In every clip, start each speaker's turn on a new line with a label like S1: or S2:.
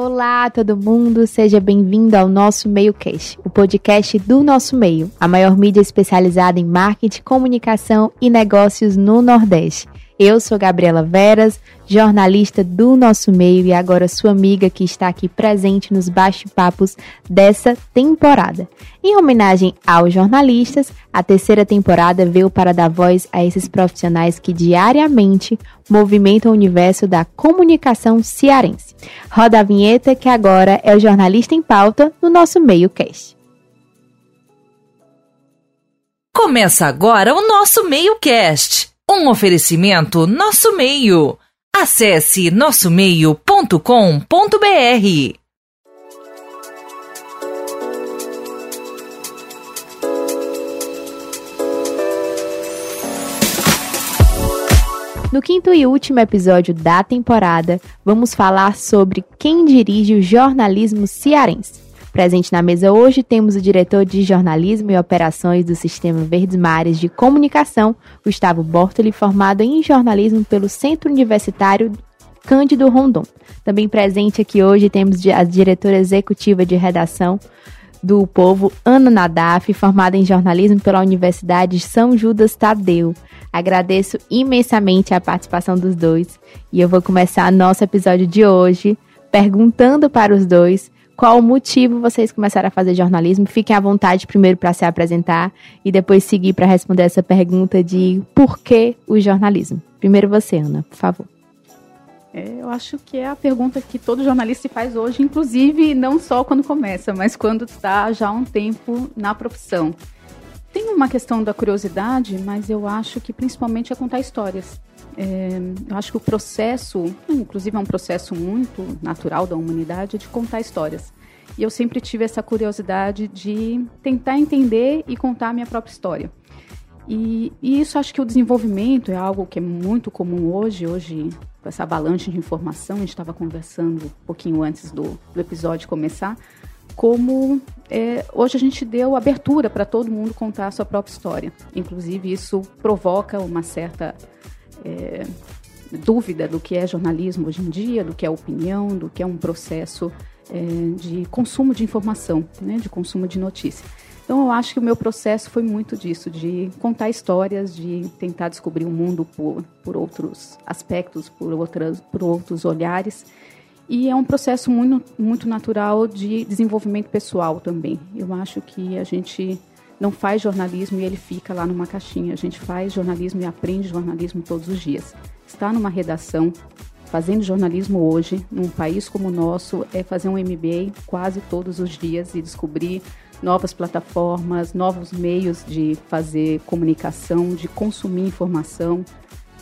S1: Olá, todo mundo, seja bem-vindo ao nosso MeioCast, o podcast do Nosso Meio, a maior mídia especializada em marketing, comunicação e negócios no Nordeste. Eu sou Gabriela Veras, jornalista do nosso meio e agora sua amiga que está aqui presente nos bate-papos dessa temporada. Em homenagem aos jornalistas, a terceira temporada veio para dar voz a esses profissionais que diariamente movimentam o universo da comunicação cearense. Roda a vinheta que agora é o jornalista em pauta no nosso meio cast.
S2: Começa agora o nosso meio cast um oferecimento Nosso Meio. Acesse nossomeio.com.br.
S1: No quinto e último episódio da temporada, vamos falar sobre quem dirige o jornalismo cearense. Presente na mesa hoje temos o diretor de jornalismo e operações do Sistema Verdes Mares de Comunicação, Gustavo Bortoli, formado em jornalismo pelo Centro Universitário Cândido Rondon. Também presente aqui hoje temos a diretora executiva de redação do Povo, Ana Nadaf, formada em jornalismo pela Universidade São Judas Tadeu. Agradeço imensamente a participação dos dois e eu vou começar nosso episódio de hoje perguntando para os dois qual o motivo vocês começaram a fazer jornalismo. Fiquem à vontade primeiro para se apresentar e depois seguir para responder essa pergunta de por que o jornalismo. Primeiro você, Ana, por favor.
S3: É, eu acho que é a pergunta que todo jornalista faz hoje, inclusive não só quando começa, mas quando está já há um tempo na profissão. Tem uma questão da curiosidade, mas eu acho que principalmente é contar histórias. É, eu acho que o processo, inclusive é um processo muito natural da humanidade, é de contar histórias. E eu sempre tive essa curiosidade de tentar entender e contar a minha própria história. E, e, isso acho que o desenvolvimento é algo que é muito comum hoje. Hoje, com essa avalanche de informação, a gente estava conversando um pouquinho antes do, do episódio começar, como é, hoje a gente deu abertura para todo mundo contar a sua própria história. Inclusive, isso provoca uma certa é, dúvida do que é jornalismo hoje em dia, do que é opinião, do que é um processo é, de consumo de informação, né, de consumo de notícia. Então, eu acho que o meu processo foi muito disso, de contar histórias, de tentar descobrir o mundo por, por outros aspectos, por, outras, por outros olhares. E é um processo muito, muito natural de desenvolvimento pessoal também. Eu acho que a gente não faz jornalismo e ele fica lá numa caixinha. A gente faz jornalismo e aprende jornalismo todos os dias. Estar numa redação fazendo jornalismo hoje, num país como o nosso, é fazer um MBA quase todos os dias e descobrir novas plataformas, novos meios de fazer comunicação, de consumir informação,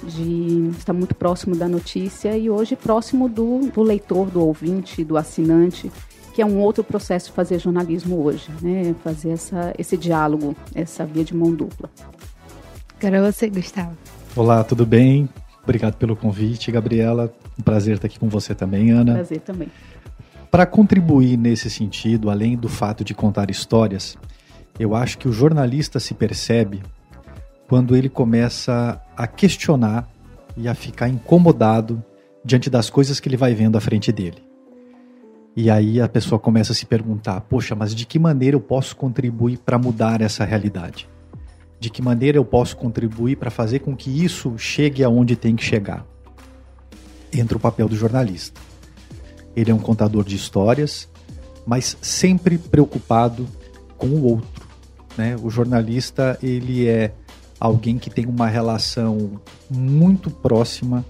S3: de estar muito próximo da notícia e hoje próximo do, do leitor, do ouvinte, do assinante que é um outro processo de fazer jornalismo hoje, né? Fazer essa, esse diálogo, essa via de mão dupla.
S1: Quero você, Gustavo.
S4: Olá, tudo bem? Obrigado pelo convite, Gabriela. Um prazer estar aqui com você também, Ana.
S3: Prazer também.
S4: Para contribuir nesse sentido, além do fato de contar histórias, eu acho que o jornalista se percebe quando ele começa a questionar e a ficar incomodado diante das coisas que ele vai vendo à frente dele. E aí a pessoa começa a se perguntar: poxa, mas de que maneira eu posso contribuir para mudar essa realidade? De que maneira eu posso contribuir para fazer com que isso chegue aonde tem que chegar? Entra o papel do jornalista. Ele é um contador de histórias, mas sempre preocupado com o outro. Né? O jornalista ele é alguém que tem uma relação muito próxima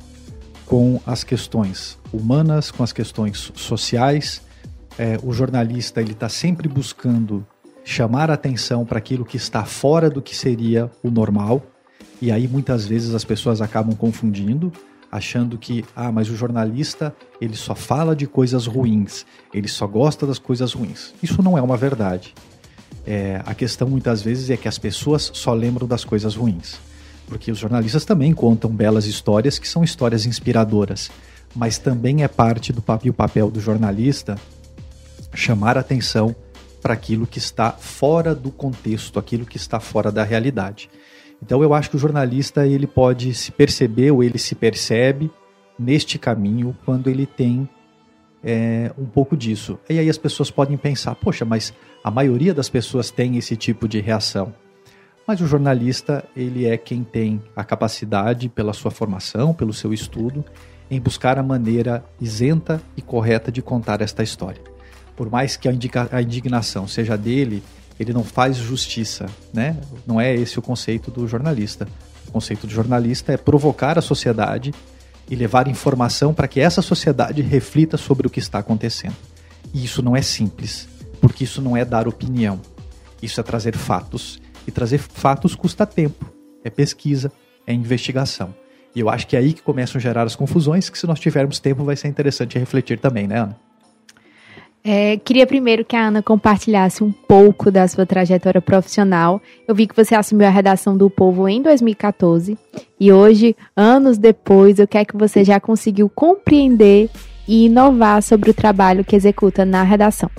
S4: com as questões humanas, com as questões sociais. É, o jornalista ele está sempre buscando chamar atenção para aquilo que está fora do que seria o normal. E aí muitas vezes as pessoas acabam confundindo, achando que ah, mas o jornalista ele só fala de coisas ruins, ele só gosta das coisas ruins. Isso não é uma verdade. É, a questão muitas vezes é que as pessoas só lembram das coisas ruins porque os jornalistas também contam belas histórias que são histórias inspiradoras, mas também é parte do papel, papel do jornalista chamar atenção para aquilo que está fora do contexto, aquilo que está fora da realidade. Então eu acho que o jornalista ele pode se perceber ou ele se percebe neste caminho quando ele tem é, um pouco disso. E aí as pessoas podem pensar, poxa, mas a maioria das pessoas tem esse tipo de reação. Mas o jornalista, ele é quem tem a capacidade, pela sua formação, pelo seu estudo, em buscar a maneira isenta e correta de contar esta história. Por mais que a, indignação seja dele, ele não faz justiça, né? Não é esse o conceito do jornalista. O conceito do jornalista é provocar a sociedade e levar informação para que essa sociedade reflita sobre o que está acontecendo. E isso não é simples, porque isso não é dar opinião. Isso é trazer fatos. E trazer fatos custa tempo. É pesquisa, é investigação. E eu acho que é aí que começam a gerar as confusões, que se nós tivermos tempo vai ser interessante refletir também, né, Ana?
S1: É, queria primeiro que a Ana compartilhasse um pouco da sua trajetória profissional. Eu vi que você assumiu a redação do Povo em 2014 e hoje, anos depois, eu quero que você já conseguiu compreender e inovar sobre o trabalho que executa na redação.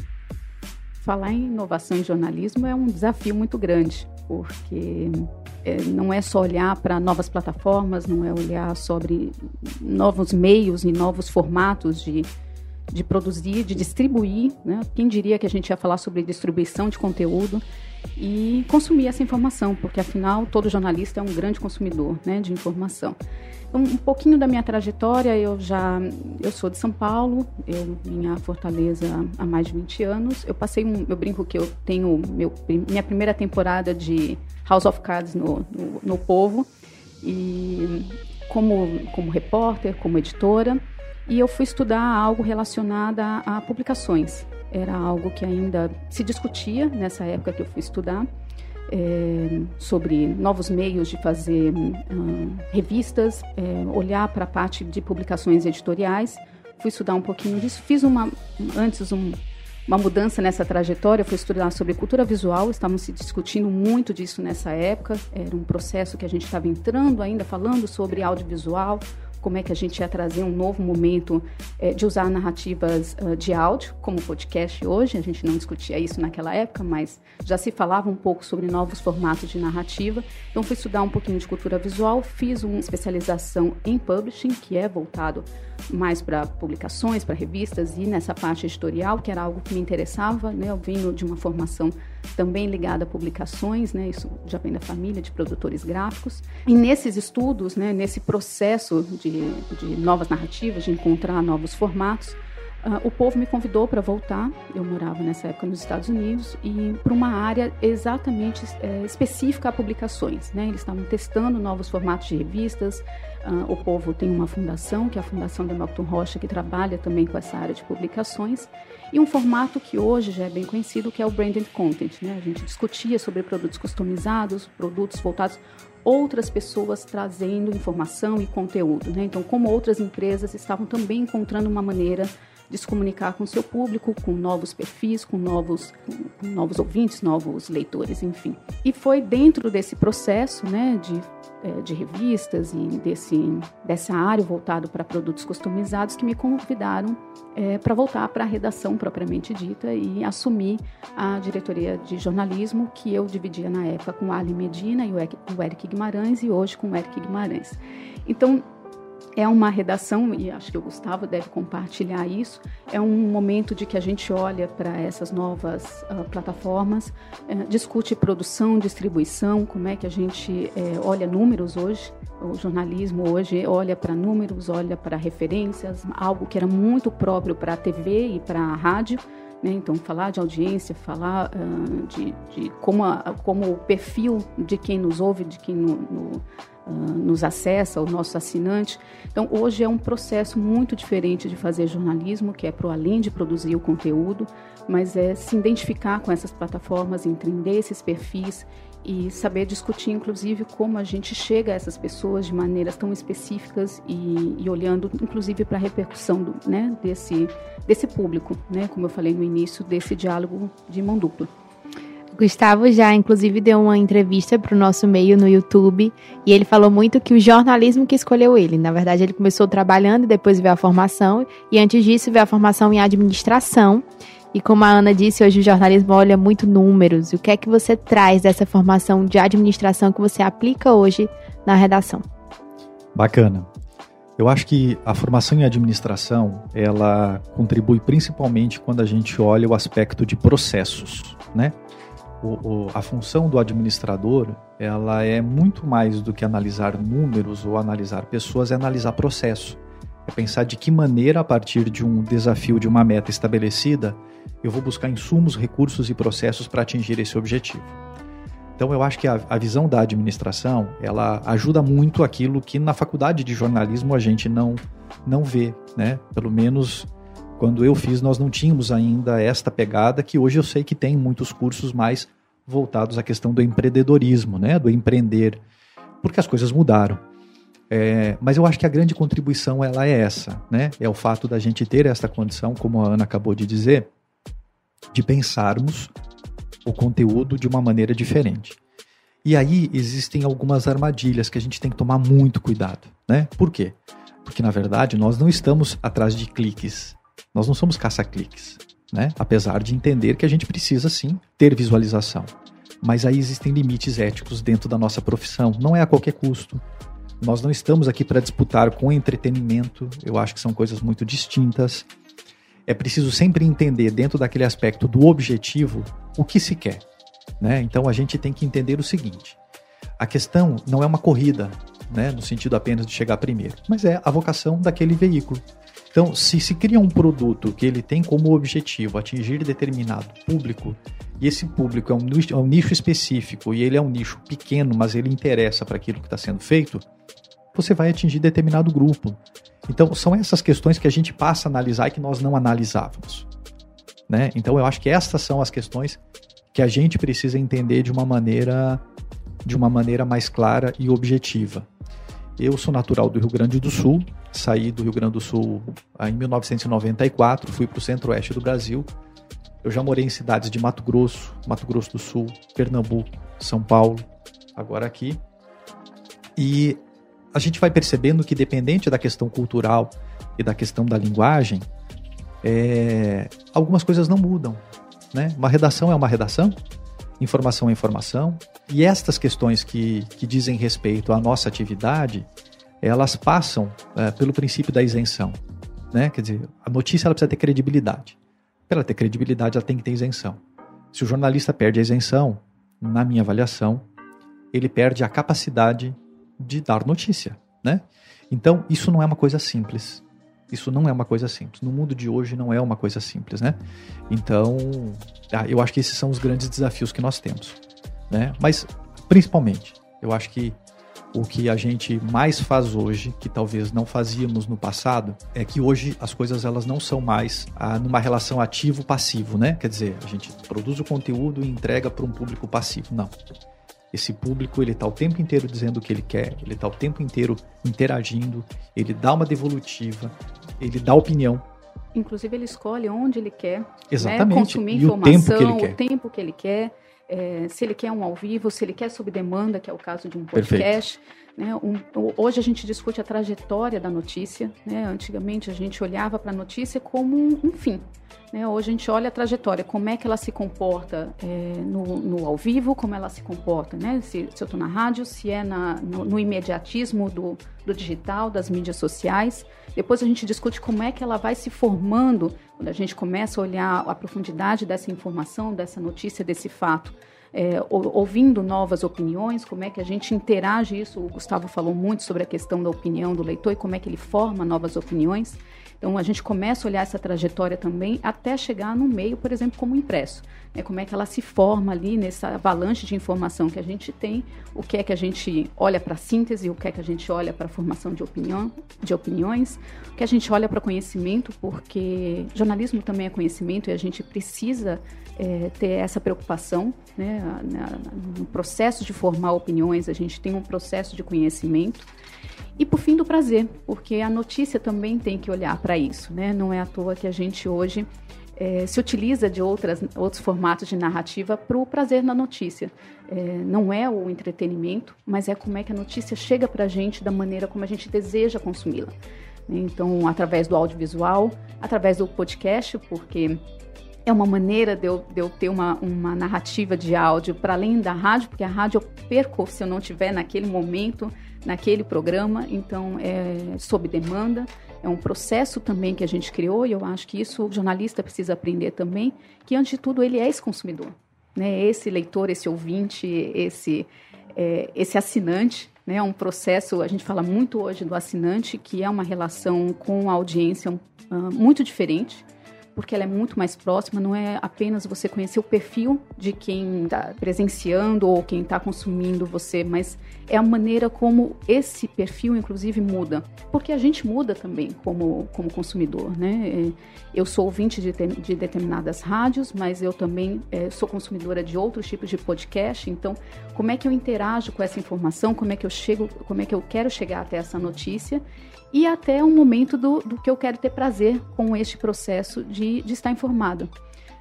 S3: Falar em inovação em jornalismo é um desafio muito grande, porque é, não é só olhar para novas plataformas, não é olhar sobre novos meios e novos formatos de, de produzir, de distribuir. Né? Quem diria que a gente ia falar sobre distribuição de conteúdo e consumir essa informação, porque afinal todo jornalista é um grande consumidor né, de informação. Então, um pouquinho da minha trajetória, eu já eu sou de São Paulo, eu vim a Fortaleza há mais de 20 anos. Eu passei um, eu brinco que eu tenho meu, minha primeira temporada de House of Cards no, no, no Povo e como como repórter, como editora, e eu fui estudar algo relacionado a, publicações. Era algo que ainda se discutia nessa época que eu fui estudar é, sobre novos meios de fazer uh, revistas, é, olhar para a parte de publicações editoriais. Fui estudar um pouquinho disso. Fiz uma antes um, uma mudança nessa trajetória. Fui estudar sobre cultura visual. Estávamos se discutindo muito disso nessa época. Era um processo que a gente estava entrando ainda, falando sobre audiovisual como é que a gente ia trazer um novo momento é, de usar narrativas uh, de áudio, como podcast hoje. A gente não discutia isso naquela época, mas já se falava um pouco sobre novos formatos de narrativa. Então, fui estudar um pouquinho de cultura visual, fiz uma especialização em publishing, que é voltado mais para publicações, para revistas e nessa parte editorial, que era algo que me interessava. Né? Eu venho de uma formação também ligada a publicações, né? isso já vem da família de produtores gráficos. E nesses estudos, né, nesse processo de, de novas narrativas, de encontrar novos formatos, Uh, o povo me convidou para voltar, eu morava nessa época nos Estados Unidos, e para uma área exatamente é, específica a publicações. Né? Eles estavam testando novos formatos de revistas. Uh, o povo tem uma fundação, que é a Fundação Demócrito Rocha, que trabalha também com essa área de publicações, e um formato que hoje já é bem conhecido, que é o branded content. Né? A gente discutia sobre produtos customizados, produtos voltados outras pessoas trazendo informação e conteúdo. Né? Então, como outras empresas estavam também encontrando uma maneira de se comunicar com seu público, com novos perfis, com novos, com novos ouvintes, novos leitores, enfim. E foi dentro desse processo né, de, é, de revistas e desse, dessa área voltado para produtos customizados que me convidaram é, para voltar para a redação propriamente dita e assumir a diretoria de jornalismo que eu dividia na época com Ali Medina e o Eric Guimarães e hoje com o Eric Guimarães. Então, é uma redação, e acho que o Gustavo deve compartilhar isso, é um momento de que a gente olha para essas novas uh, plataformas, uh, discute produção, distribuição, como é que a gente uh, olha números hoje, o jornalismo hoje olha para números, olha para referências, algo que era muito próprio para a TV e para a rádio, né? Então, falar de audiência, falar uh, de, de, como, a, como o perfil de quem nos ouve, de quem no, no, uh, nos acessa, o nosso assinante. Então, hoje é um processo muito diferente de fazer jornalismo, que é para além de produzir o conteúdo, mas é se identificar com essas plataformas, entender esses perfis e saber discutir, inclusive, como a gente chega a essas pessoas de maneiras tão específicas e, e olhando, inclusive, para a repercussão do, né, desse, desse público, né, como eu falei no início, desse diálogo de mão dupla.
S1: Gustavo já, inclusive, deu uma entrevista para o nosso meio no YouTube e ele falou muito que o jornalismo que escolheu ele. Na verdade, ele começou trabalhando e depois veio a formação, e antes disso veio a formação em administração. E como a Ana disse, hoje o jornalismo olha muito números. O que é que você traz dessa formação de administração que você aplica hoje na redação?
S4: Bacana. Eu acho que a formação em administração, ela contribui principalmente quando a gente olha o aspecto de processos, né? O, o, a função do administrador, ela é muito mais do que analisar números ou analisar pessoas, é analisar processo. É pensar de que maneira, a partir de um desafio, de uma meta estabelecida, eu vou buscar insumos, recursos e processos para atingir esse objetivo. Então eu acho que a, a, visão da administração, ela ajuda muito aquilo que na faculdade de jornalismo a gente não não vê, né? Pelo menos quando eu fiz nós não tínhamos ainda esta pegada que hoje eu sei que tem muitos cursos mais voltados à questão do empreendedorismo, né? Do empreender, porque as coisas mudaram. É, mas eu acho que a grande contribuição ela é essa, né? É o fato da gente ter esta condição, como a Ana acabou de dizer, de pensarmos o conteúdo de uma maneira diferente. E aí existem algumas armadilhas que a gente tem que tomar muito cuidado, né? Por quê? Porque na verdade nós não estamos atrás de cliques. Nós não somos caça-cliques, né? Apesar de entender que a gente precisa sim ter visualização. Mas aí existem limites éticos dentro da nossa profissão. Não é a qualquer custo. Nós não estamos aqui para disputar com entretenimento. Eu acho que são coisas muito distintas é preciso sempre entender, dentro daquele aspecto do objetivo, o que se quer. Né? Então a gente tem que entender o seguinte: a questão não é uma corrida, né, no sentido apenas de chegar primeiro, mas é a vocação daquele veículo. Então, se se cria um produto que ele tem como objetivo atingir determinado público, e esse público é um nicho, é um nicho específico e ele é um nicho pequeno, mas ele interessa para aquilo que está sendo feito, você vai atingir determinado grupo. Então, são essas questões que a gente passa a analisar e que nós não analisávamos. Né? Então, eu acho que estas são as questões que a gente precisa entender de uma maneira de uma maneira mais clara e objetiva. Eu sou natural do Rio Grande do Sul, saí do Rio Grande do Sul em 1994, fui para o centro-oeste do Brasil. Eu já morei em cidades de Mato Grosso, Mato Grosso do Sul, Pernambuco, São Paulo, agora aqui. E a gente vai percebendo que, dependente da questão cultural e da questão da linguagem, é, algumas coisas não mudam. Né? Uma redação é uma redação, informação é informação, e estas questões que, que dizem respeito à nossa atividade, elas passam é, pelo princípio da isenção. Né? Quer dizer, a notícia ela precisa ter credibilidade. Para ela ter credibilidade, ela tem que ter isenção. Se o jornalista perde a isenção, na minha avaliação, ele perde a capacidade de dar notícia, né? Então, isso não é uma coisa simples. Isso não é uma coisa simples. No mundo de hoje não é uma coisa simples, né? Então, ah, eu acho que esses são os grandes desafios que nós temos, né? Mas, principalmente, eu acho que o que a gente mais faz hoje, que talvez não fazíamos no passado, é que hoje as coisas elas não são mais ah, numa relação ativo-passivo, né? Quer dizer, a gente produz o conteúdo e entrega para um público passivo. Não. Esse público ele está o tempo inteiro dizendo o que ele quer, ele está o tempo inteiro interagindo, ele dá uma devolutiva, ele dá opinião.
S3: Inclusive ele escolhe onde ele quer né,
S4: Exatamente.
S3: Né, consumir
S4: e
S3: informação,
S4: o tempo que ele quer.
S3: O tempo que ele quer é, se ele quer um ao vivo, se ele quer sob demanda, que é o caso de um podcast. Né? Um, hoje a gente discute a trajetória da notícia. Né? Antigamente a gente olhava para a notícia como um, um fim. Né? Hoje a gente olha a trajetória, como é que ela se comporta é, no, no, ao vivo, como ela se comporta, né? se, se eu estou na rádio, se é na, no, no imediatismo do, do digital, das mídias sociais. Depois a gente discute como é que ela vai se formando quando a gente começa a olhar a profundidade dessa informação, dessa notícia, desse fato é, ouvindo novas opiniões, como é que a gente interage isso. O Gustavo falou muito sobre a questão da opinião do leitor e como é que ele forma novas opiniões. Então a gente começa a olhar essa trajetória também até chegar no meio, por exemplo, como impresso. Né? Como é que ela se forma ali nessa avalanche de informação que a gente tem, o que é que a gente olha para síntese, o que é que a gente olha para formação de, opinião, de opiniões, o que a gente olha para conhecimento, porque jornalismo também é conhecimento e a gente precisa é, ter essa preocupação. Né? No processo de formar opiniões, a gente tem um processo de conhecimento. E por fim do prazer, porque a notícia também tem que olhar para isso, né? Não é à toa que a gente hoje é, se utiliza de outras, outros formatos de narrativa para o prazer na notícia. É, não é o entretenimento, mas é como é que a notícia chega para a gente da maneira como a gente deseja consumi-la. Então, através do audiovisual, através do podcast, porque é uma maneira de eu, de eu ter uma, uma narrativa de áudio para além da rádio, porque a rádio eu perco se eu não tiver naquele momento naquele programa, então é sob demanda. É um processo também que a gente criou e eu acho que isso o jornalista precisa aprender também, que antes de tudo ele é esse consumidor, né? Esse leitor, esse ouvinte, esse é, esse assinante, né? É um processo. A gente fala muito hoje do assinante, que é uma relação com a audiência uh, muito diferente porque ela é muito mais próxima, não é apenas você conhecer o perfil de quem está presenciando ou quem está consumindo você, mas é a maneira como esse perfil, inclusive, muda. Porque a gente muda também como, como consumidor, né? Eu sou ouvinte de, de determinadas rádios, mas eu também é, sou consumidora de outros tipos de podcast, então como é que eu interajo com essa informação, como é que eu chego, como é que eu quero chegar até essa notícia e até um momento do, do que eu quero ter prazer com este processo de, de estar informado.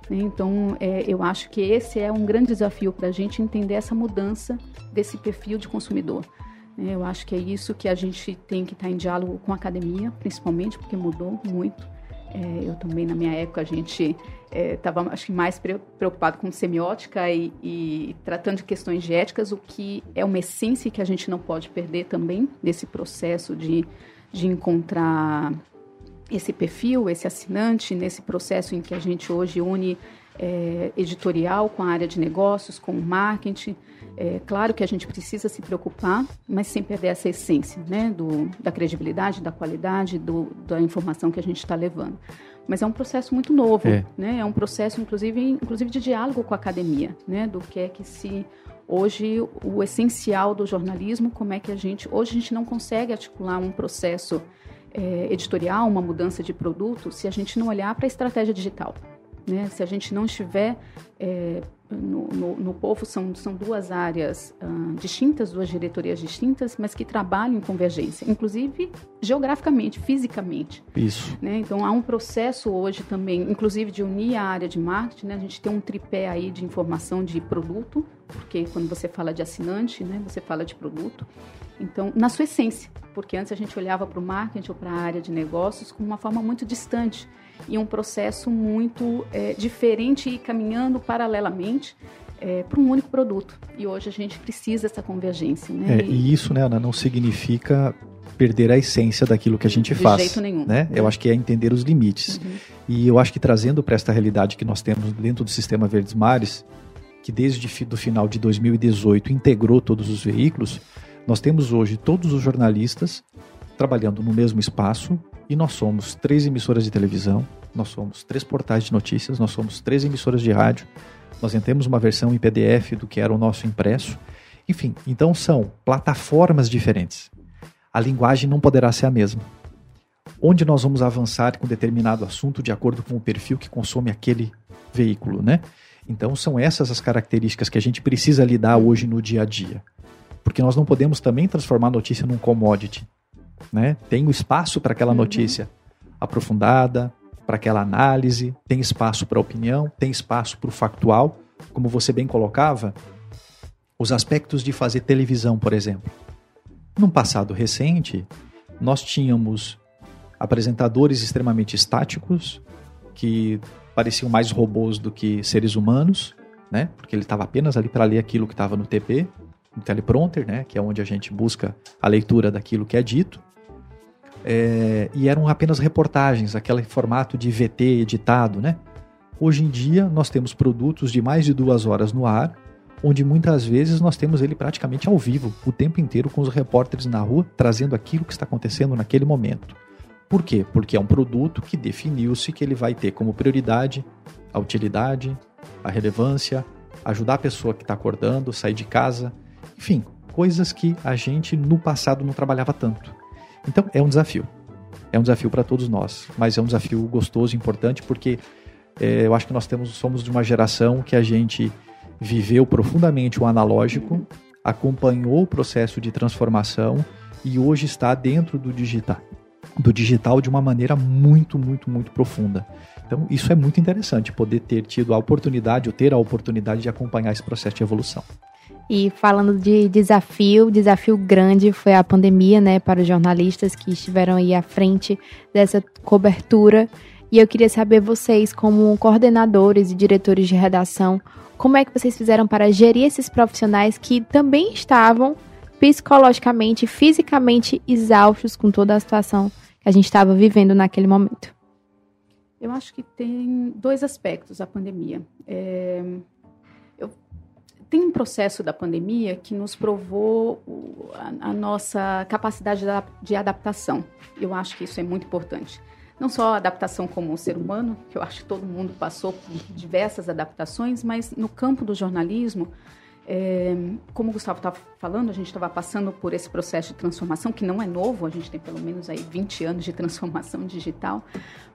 S3: Né? Então, é, eu acho que esse é um grande desafio para a gente entender essa mudança desse perfil de consumidor. Né? Eu acho que é isso que a gente tem que estar em diálogo com a academia, principalmente, porque mudou muito. É, eu também, na minha época, a gente estava, é, acho que, mais preocupado com semiótica e, e, tratando de questões de éticas, o que é uma essência que a gente não pode perder também desse processo de de encontrar esse perfil, esse assinante, nesse processo em que a gente hoje une é, editorial com a área de negócios, com o marketing. É claro que a gente precisa se preocupar, mas sem perder essa essência né, do, da credibilidade, da qualidade, do, da informação que a gente está levando. Mas é um processo muito novo, é. né? É um processo, inclusive, inclusive de diálogo com a academia, né? Do que é que se Hoje, o essencial do jornalismo, como é que a gente. Hoje, a gente não consegue articular um processo é, editorial, uma mudança de produto, se a gente não olhar para a estratégia digital. Né? Se a gente não estiver é, no, no, no povo são, são duas áreas uh, distintas, duas diretorias distintas, mas que trabalham em convergência, inclusive geograficamente, fisicamente.
S4: Isso.
S3: Né? Então há um processo hoje também, inclusive de unir a área de marketing, né? a gente tem um tripé aí de informação de produto, porque quando você fala de assinante, né, você fala de produto. Então, na sua essência, porque antes a gente olhava para o marketing ou para a área de negócios como uma forma muito distante e um processo muito é, diferente e caminhando paralelamente é, para um único produto. E hoje a gente precisa dessa convergência. Né?
S4: É, e isso, né, Ana, não significa perder a essência daquilo que a gente
S3: de
S4: faz.
S3: De jeito nenhum.
S4: Né? Eu acho que é entender os limites. Uhum. E eu acho que trazendo para esta realidade que nós temos dentro do sistema Verdes Mares, que desde o final de 2018 integrou todos os veículos, nós temos hoje todos os jornalistas trabalhando no mesmo espaço, e nós somos três emissoras de televisão, nós somos três portais de notícias, nós somos três emissoras de rádio, nós temos uma versão em PDF do que era o nosso impresso. Enfim, então são plataformas diferentes. A linguagem não poderá ser a mesma. Onde nós vamos avançar com determinado assunto de acordo com o perfil que consome aquele veículo, né? Então são essas as características que a gente precisa lidar hoje no dia a dia. Porque nós não podemos também transformar a notícia num commodity né? Tem o espaço para aquela uhum. notícia aprofundada, para aquela análise, tem espaço para opinião, tem espaço para o factual, como você bem colocava, os aspectos de fazer televisão, por exemplo. Num passado recente, nós tínhamos apresentadores extremamente estáticos, que pareciam mais robôs do que seres humanos, né? Porque ele estava apenas ali para ler aquilo que estava no TP, no teleprompter, né? Que é onde a gente busca a leitura daquilo que é dito. É, e eram apenas reportagens, aquele formato de VT editado, né? Hoje em dia nós temos produtos de mais de duas horas no ar, onde muitas vezes nós temos ele praticamente ao vivo, o tempo inteiro com os repórteres na rua, trazendo aquilo que está acontecendo naquele momento. Por quê? Porque é um produto que definiu-se que ele vai ter como prioridade a utilidade, a relevância, ajudar a pessoa que está acordando, sair de casa, enfim, coisas que a gente no passado não trabalhava tanto. Então, é um desafio. É um desafio para todos nós, mas é um desafio gostoso, importante, porque é, eu acho que nós temos, somos de uma geração que a gente viveu profundamente o analógico, acompanhou o processo de transformação e hoje está dentro do digital, do digital de uma maneira muito, muito, muito profunda. Então, isso é muito interessante, poder ter tido a oportunidade, ou ter a oportunidade de acompanhar esse processo de evolução.
S1: E falando de desafio, desafio grande foi a pandemia, né, para os jornalistas que estiveram aí à frente dessa cobertura. E eu queria saber vocês, como coordenadores e diretores de redação, como é que vocês fizeram para gerir esses profissionais que também estavam psicologicamente, fisicamente exaustos com toda a situação que a gente estava vivendo naquele momento?
S3: Eu acho que tem dois aspectos a pandemia. É, tem um processo da pandemia que nos provou a, a, nossa capacidade de, de adaptação. Eu acho que isso é muito importante. Não só a adaptação como ser humano, que eu acho que todo mundo passou por diversas adaptações, mas no campo do jornalismo, é, como o Gustavo estava falando, a gente estava passando por esse processo de transformação, que não é novo, a gente tem pelo menos aí 20 anos de transformação digital,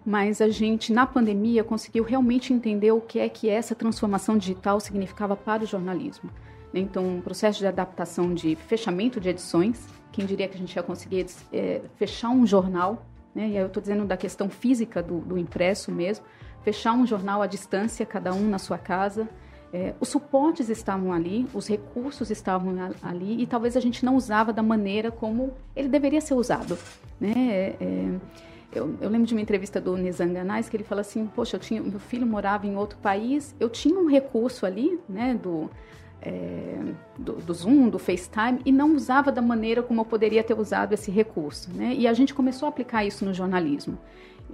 S3: mas a gente, na pandemia, conseguiu realmente entender o que é que essa transformação digital significava para o jornalismo. Né? Então, um processo de adaptação de fechamento de edições, quem diria que a gente ia conseguir é, fechar um jornal, né? e aí eu estou dizendo da questão física do, do impresso mesmo, fechar um jornal à distância, cada um na sua casa, é, os suportes estavam ali, os recursos estavam ali e talvez a gente não usava da maneira como ele deveria ser usado. Né? É, é eu, eu, lembro de uma entrevista do Nizam Ganais que ele fala assim: Poxa, eu tinha, meu filho morava em outro país, eu tinha um recurso ali, né, do, é, do, do, Zoom, do FaceTime, e não usava da maneira como eu poderia ter usado esse recurso. Né? E a gente começou a aplicar isso no jornalismo.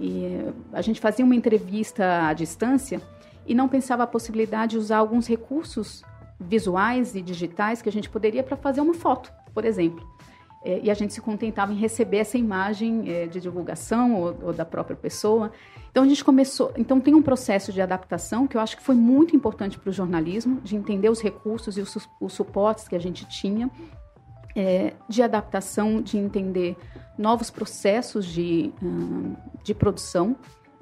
S3: E a gente fazia uma entrevista à distância e não pensava a possibilidade de usar alguns recursos visuais e digitais que a gente poderia para fazer uma foto, por exemplo. É, e a gente se contentava em receber essa imagem é, de divulgação ou, ou, da própria pessoa. Então a gente começou. Então tem um processo de adaptação que eu acho que foi muito importante para o jornalismo, de entender os recursos e os, os suportes que a gente tinha, é, de adaptação, de entender novos processos de, hum, de produção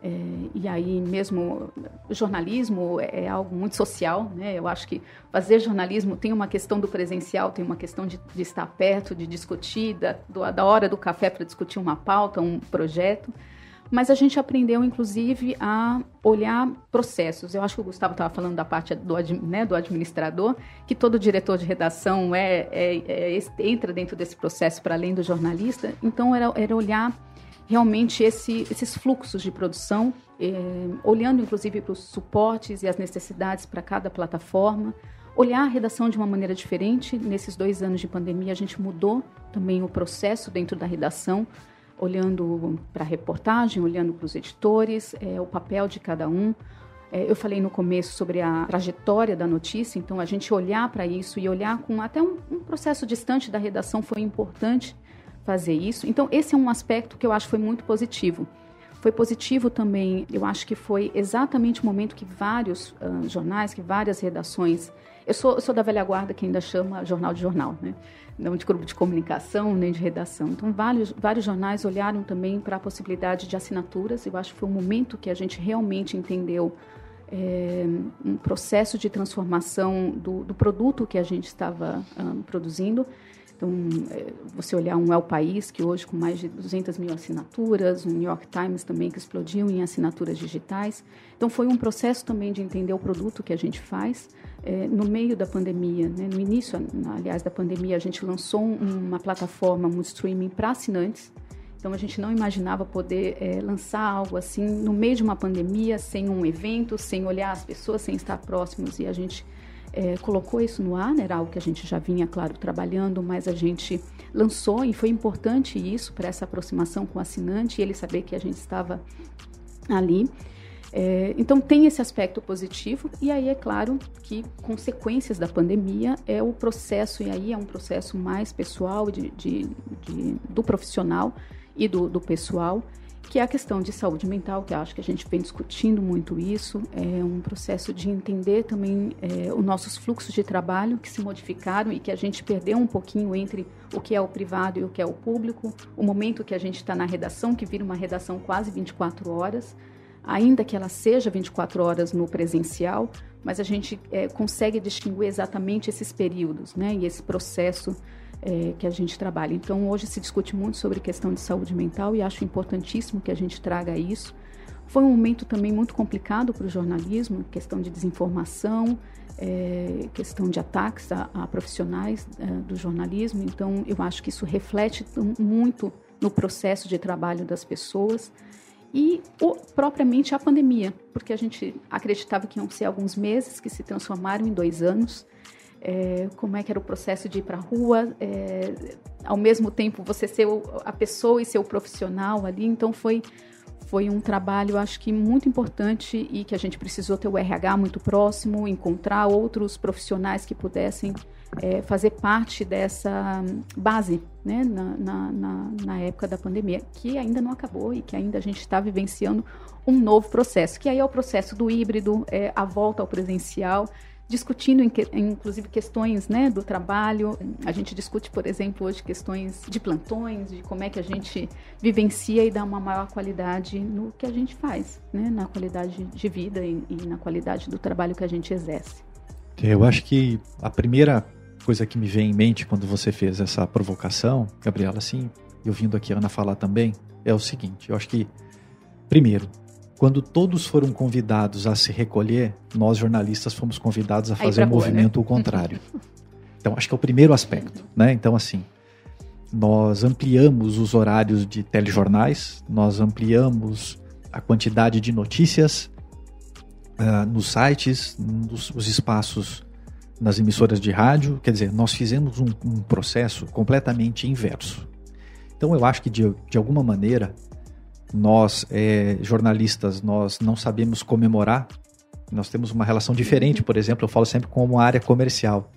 S3: é, e aí mesmo jornalismo é, é algo muito social, né? Eu acho que fazer jornalismo tem uma questão do presencial, tem uma questão de, de estar perto, de discutir, da, da hora do café para discutir uma pauta, um projeto. Mas a gente aprendeu, inclusive, a olhar processos. Eu acho que o Gustavo estava falando da parte do, né, do administrador, que todo diretor de redação é, é, é entra dentro desse processo para além do jornalista. Então, era, era olhar realmente esse, esses fluxos de produção, eh, olhando inclusive para os suportes e as necessidades para cada plataforma, olhar a redação de uma maneira diferente. Nesses dois anos de pandemia, a gente mudou também o processo dentro da redação, olhando para a reportagem, olhando para os editores, eh, o papel de cada um. Eh, eu falei no começo sobre a trajetória da notícia, então a gente olhar para isso e olhar com até um, um processo distante da redação foi importante fazer isso. Então, esse é um aspecto que eu acho foi muito positivo. Foi positivo também, eu acho que foi exatamente o momento que vários uh, jornais, que várias redações. Eu sou, eu sou da velha guarda que ainda chama jornal de jornal, né? não de grupo de comunicação nem de redação. Então, vários, vários jornais olharam também para a possibilidade de assinaturas. Eu acho que foi um momento que a gente realmente entendeu é, um processo de transformação do, do produto que a gente estava um, produzindo. Então, você olhar um El País, que hoje com mais de 200 mil assinaturas, um New York Times também que explodiu em assinaturas digitais. Então, foi um processo também de entender o produto que a gente faz. É, no meio da pandemia, né, no início, aliás, da pandemia, a gente lançou uma plataforma, um streaming para assinantes. Então, a gente não imaginava poder é, lançar algo assim no meio de uma pandemia, sem um evento, sem olhar as pessoas, sem estar próximos. E a gente é, colocou isso no ar, né? era algo que a gente já vinha, claro, trabalhando, mas a gente lançou e foi importante isso para essa aproximação com o assinante e ele saber que a gente estava ali. É, então tem esse aspecto positivo e aí é claro que consequências da pandemia é o processo e aí é um processo mais pessoal de, de, de do profissional e do, do pessoal que é a questão de saúde mental, que acho que a gente vem discutindo muito isso, é um processo de entender também é, os nossos fluxos de trabalho que se modificaram e que a gente perdeu um pouquinho entre o que é o privado e o que é o público, o momento que a gente está na redação, que vira uma redação quase 24 horas, ainda que ela seja 24 horas no presencial, mas a gente é, consegue distinguir exatamente esses períodos, né, e esse processo é, que a gente trabalha. Então, hoje se discute muito sobre questão de saúde mental e acho importantíssimo que a gente traga isso. Foi um momento também muito complicado para o jornalismo, questão de desinformação, é, questão de ataques a, a profissionais é, do jornalismo. Então, eu acho que isso reflete muito no processo de trabalho das pessoas e o, propriamente a pandemia, porque a gente acreditava que iam ser alguns meses que se transformaram em dois anos é, como é que era o processo de ir para a rua, é, ao mesmo tempo você ser a pessoa e ser o profissional ali. Então foi foi um trabalho, acho que muito importante e que a gente precisou ter o RH muito próximo, encontrar outros profissionais que pudessem é, fazer parte dessa base né, na, na, na, na, época da pandemia, que ainda não acabou e que ainda a gente está vivenciando um novo processo, que aí é o processo do híbrido, é, a volta ao presencial, discutindo inclusive questões né, do trabalho. A gente discute, por exemplo, hoje questões de plantões, de como é que a gente vivencia e dá uma maior qualidade no que a gente faz, né, na qualidade de vida e, e na qualidade do trabalho que a gente exerce.
S4: Eu acho que a primeira coisa que me vem em mente quando você fez essa provocação, Gabriela, assim, eu vindo aqui a Ana falar também, é o seguinte: eu acho que, primeiro, quando todos foram convidados a se recolher, nós jornalistas fomos convidados a fazer um rua, né? movimento né? contrário. Então, acho que é o primeiro aspecto, né? Então, assim, nós ampliamos os horários de telejornais, nós ampliamos a quantidade de notícias uh, nos sites, nos os espaços nas emissoras de rádio. Quer dizer, nós fizemos um, um processo completamente inverso. Então, eu acho que de, de alguma maneira nós, é, jornalistas, nós não sabemos comemorar. Nós temos uma relação diferente, por exemplo, eu falo sempre como a área comercial.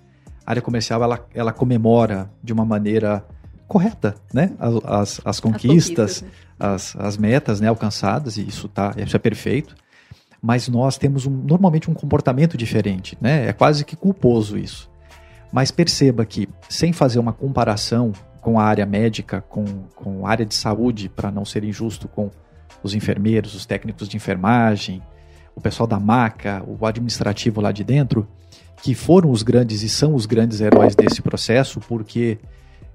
S4: A área comercial, ela, ela comemora de uma maneira correta, né? As, as, as conquistas, as, né? as, as, metas né, alcançadas, e isso, tá, isso é perfeito. Mas nós temos um, normalmente um comportamento diferente, né? É quase que culposo isso. Mas perceba que, sem fazer uma comparação com a área médica, com, com a área de saúde, para não ser injusto com os enfermeiros, os técnicos de enfermagem, o pessoal da maca, o administrativo lá de dentro, que foram os grandes e são os grandes heróis desse processo, porque,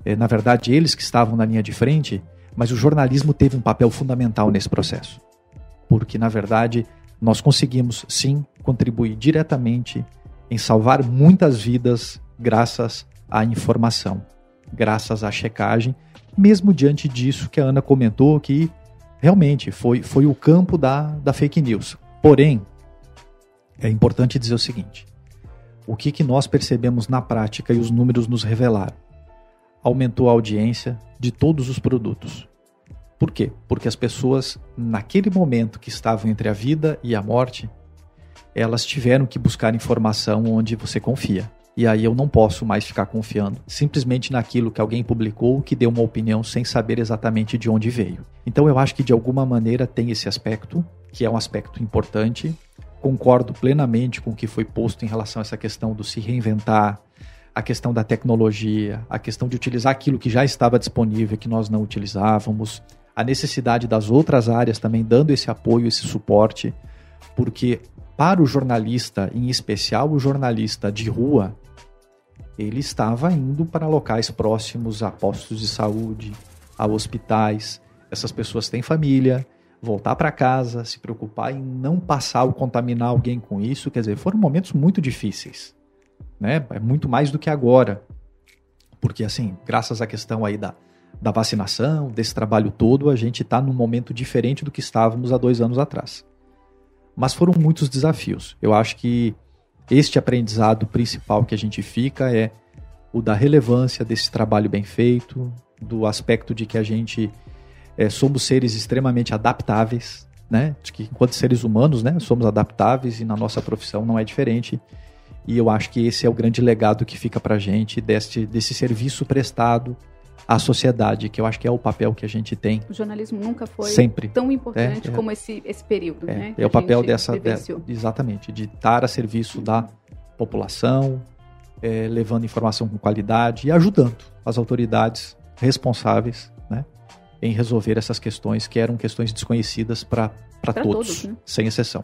S4: é, na verdade, eles que estavam na linha de frente, mas o jornalismo teve um papel fundamental nesse processo. Porque, na verdade, nós conseguimos, sim, contribuir diretamente em salvar muitas vidas graças à informação graças à checagem, mesmo diante disso que a Ana comentou, que realmente foi, foi o campo da, da fake news. Porém, é importante dizer o seguinte: o que, que nós percebemos na prática e os números nos revelaram? Aumentou a audiência de todos os produtos. Por quê? Porque as pessoas, naquele momento que estavam entre a vida e a morte, elas tiveram que buscar informação onde você confia. E aí eu não posso mais ficar confiando simplesmente naquilo que alguém publicou que deu uma opinião sem saber exatamente de onde veio. Então eu acho que de alguma maneira tem esse aspecto, que é um aspecto importante. Concordo plenamente com o que foi posto em relação a essa questão do se reinventar, a questão da tecnologia, a questão de utilizar aquilo que já estava disponível que nós não utilizávamos, a necessidade das outras áreas também dando esse apoio, esse suporte, porque para o jornalista, em especial o jornalista de rua, ele estava indo para locais próximos a postos de saúde, a hospitais. Essas pessoas têm família, voltar para casa, se preocupar em não passar ou contaminar alguém com isso, quer dizer, foram momentos muito difíceis, né? É muito mais do que agora, porque assim, graças à questão aí da, da vacinação, desse trabalho todo, a gente está num momento diferente do que estávamos há dois anos atrás. Mas foram muitos desafios. Eu acho que este aprendizado principal que a gente fica é o da relevância desse trabalho bem feito, do aspecto de que a gente é, somos seres extremamente adaptáveis, né? De que enquanto seres humanos, né, somos adaptáveis e na nossa profissão não é diferente. E eu acho que esse é o grande legado que fica para gente desse, desse serviço prestado à sociedade, que eu acho que é o papel que a gente tem.
S3: O jornalismo nunca foi sempre. tão importante é, é, como esse, esse período,
S4: é,
S3: né?
S4: É o papel dessa, de, exatamente, de estar a serviço da população, é, levando informação com qualidade e ajudando as autoridades responsáveis, né, em resolver essas questões que eram questões desconhecidas para todos, todos né? sem exceção.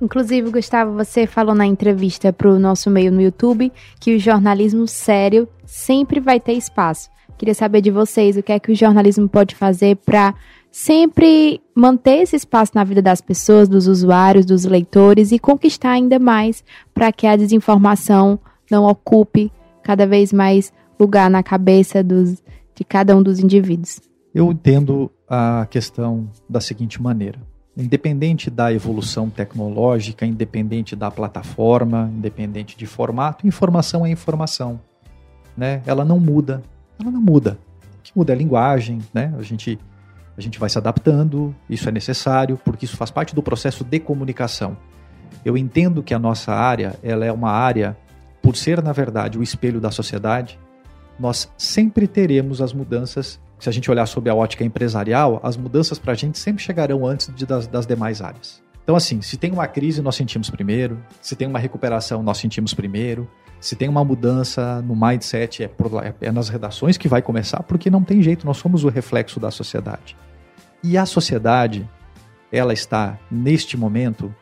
S1: Inclusive, Gustavo, você falou na entrevista para o nosso meio no YouTube que o jornalismo sério sempre vai ter espaço. Queria saber de vocês o que é que o jornalismo pode fazer para sempre manter esse espaço na vida das pessoas, dos usuários, dos leitores e conquistar ainda mais para que a desinformação não ocupe cada vez mais lugar na cabeça dos, de cada um dos indivíduos.
S4: Eu entendo a questão da seguinte maneira. independente da evolução tecnológica, independente da plataforma, independente de formato, informação é informação, né? Ela não muda, ela não muda. O que muda é a linguagem, né? A gente a gente vai se adaptando, isso é necessário, porque isso faz parte do processo de comunicação. Eu entendo que a nossa área, ela é uma área, por ser, na verdade, o espelho da sociedade, nós sempre teremos as mudanças. Se a gente olhar sob a ótica empresarial, as mudanças para a gente sempre chegarão antes de, das, das demais áreas. Então, assim, se tem uma crise, nós sentimos primeiro. Se tem uma recuperação, nós sentimos primeiro. Se tem uma mudança no mindset, é, é nas redações que vai começar, porque não tem jeito, nós somos o reflexo da sociedade. E a sociedade, ela está, neste momento,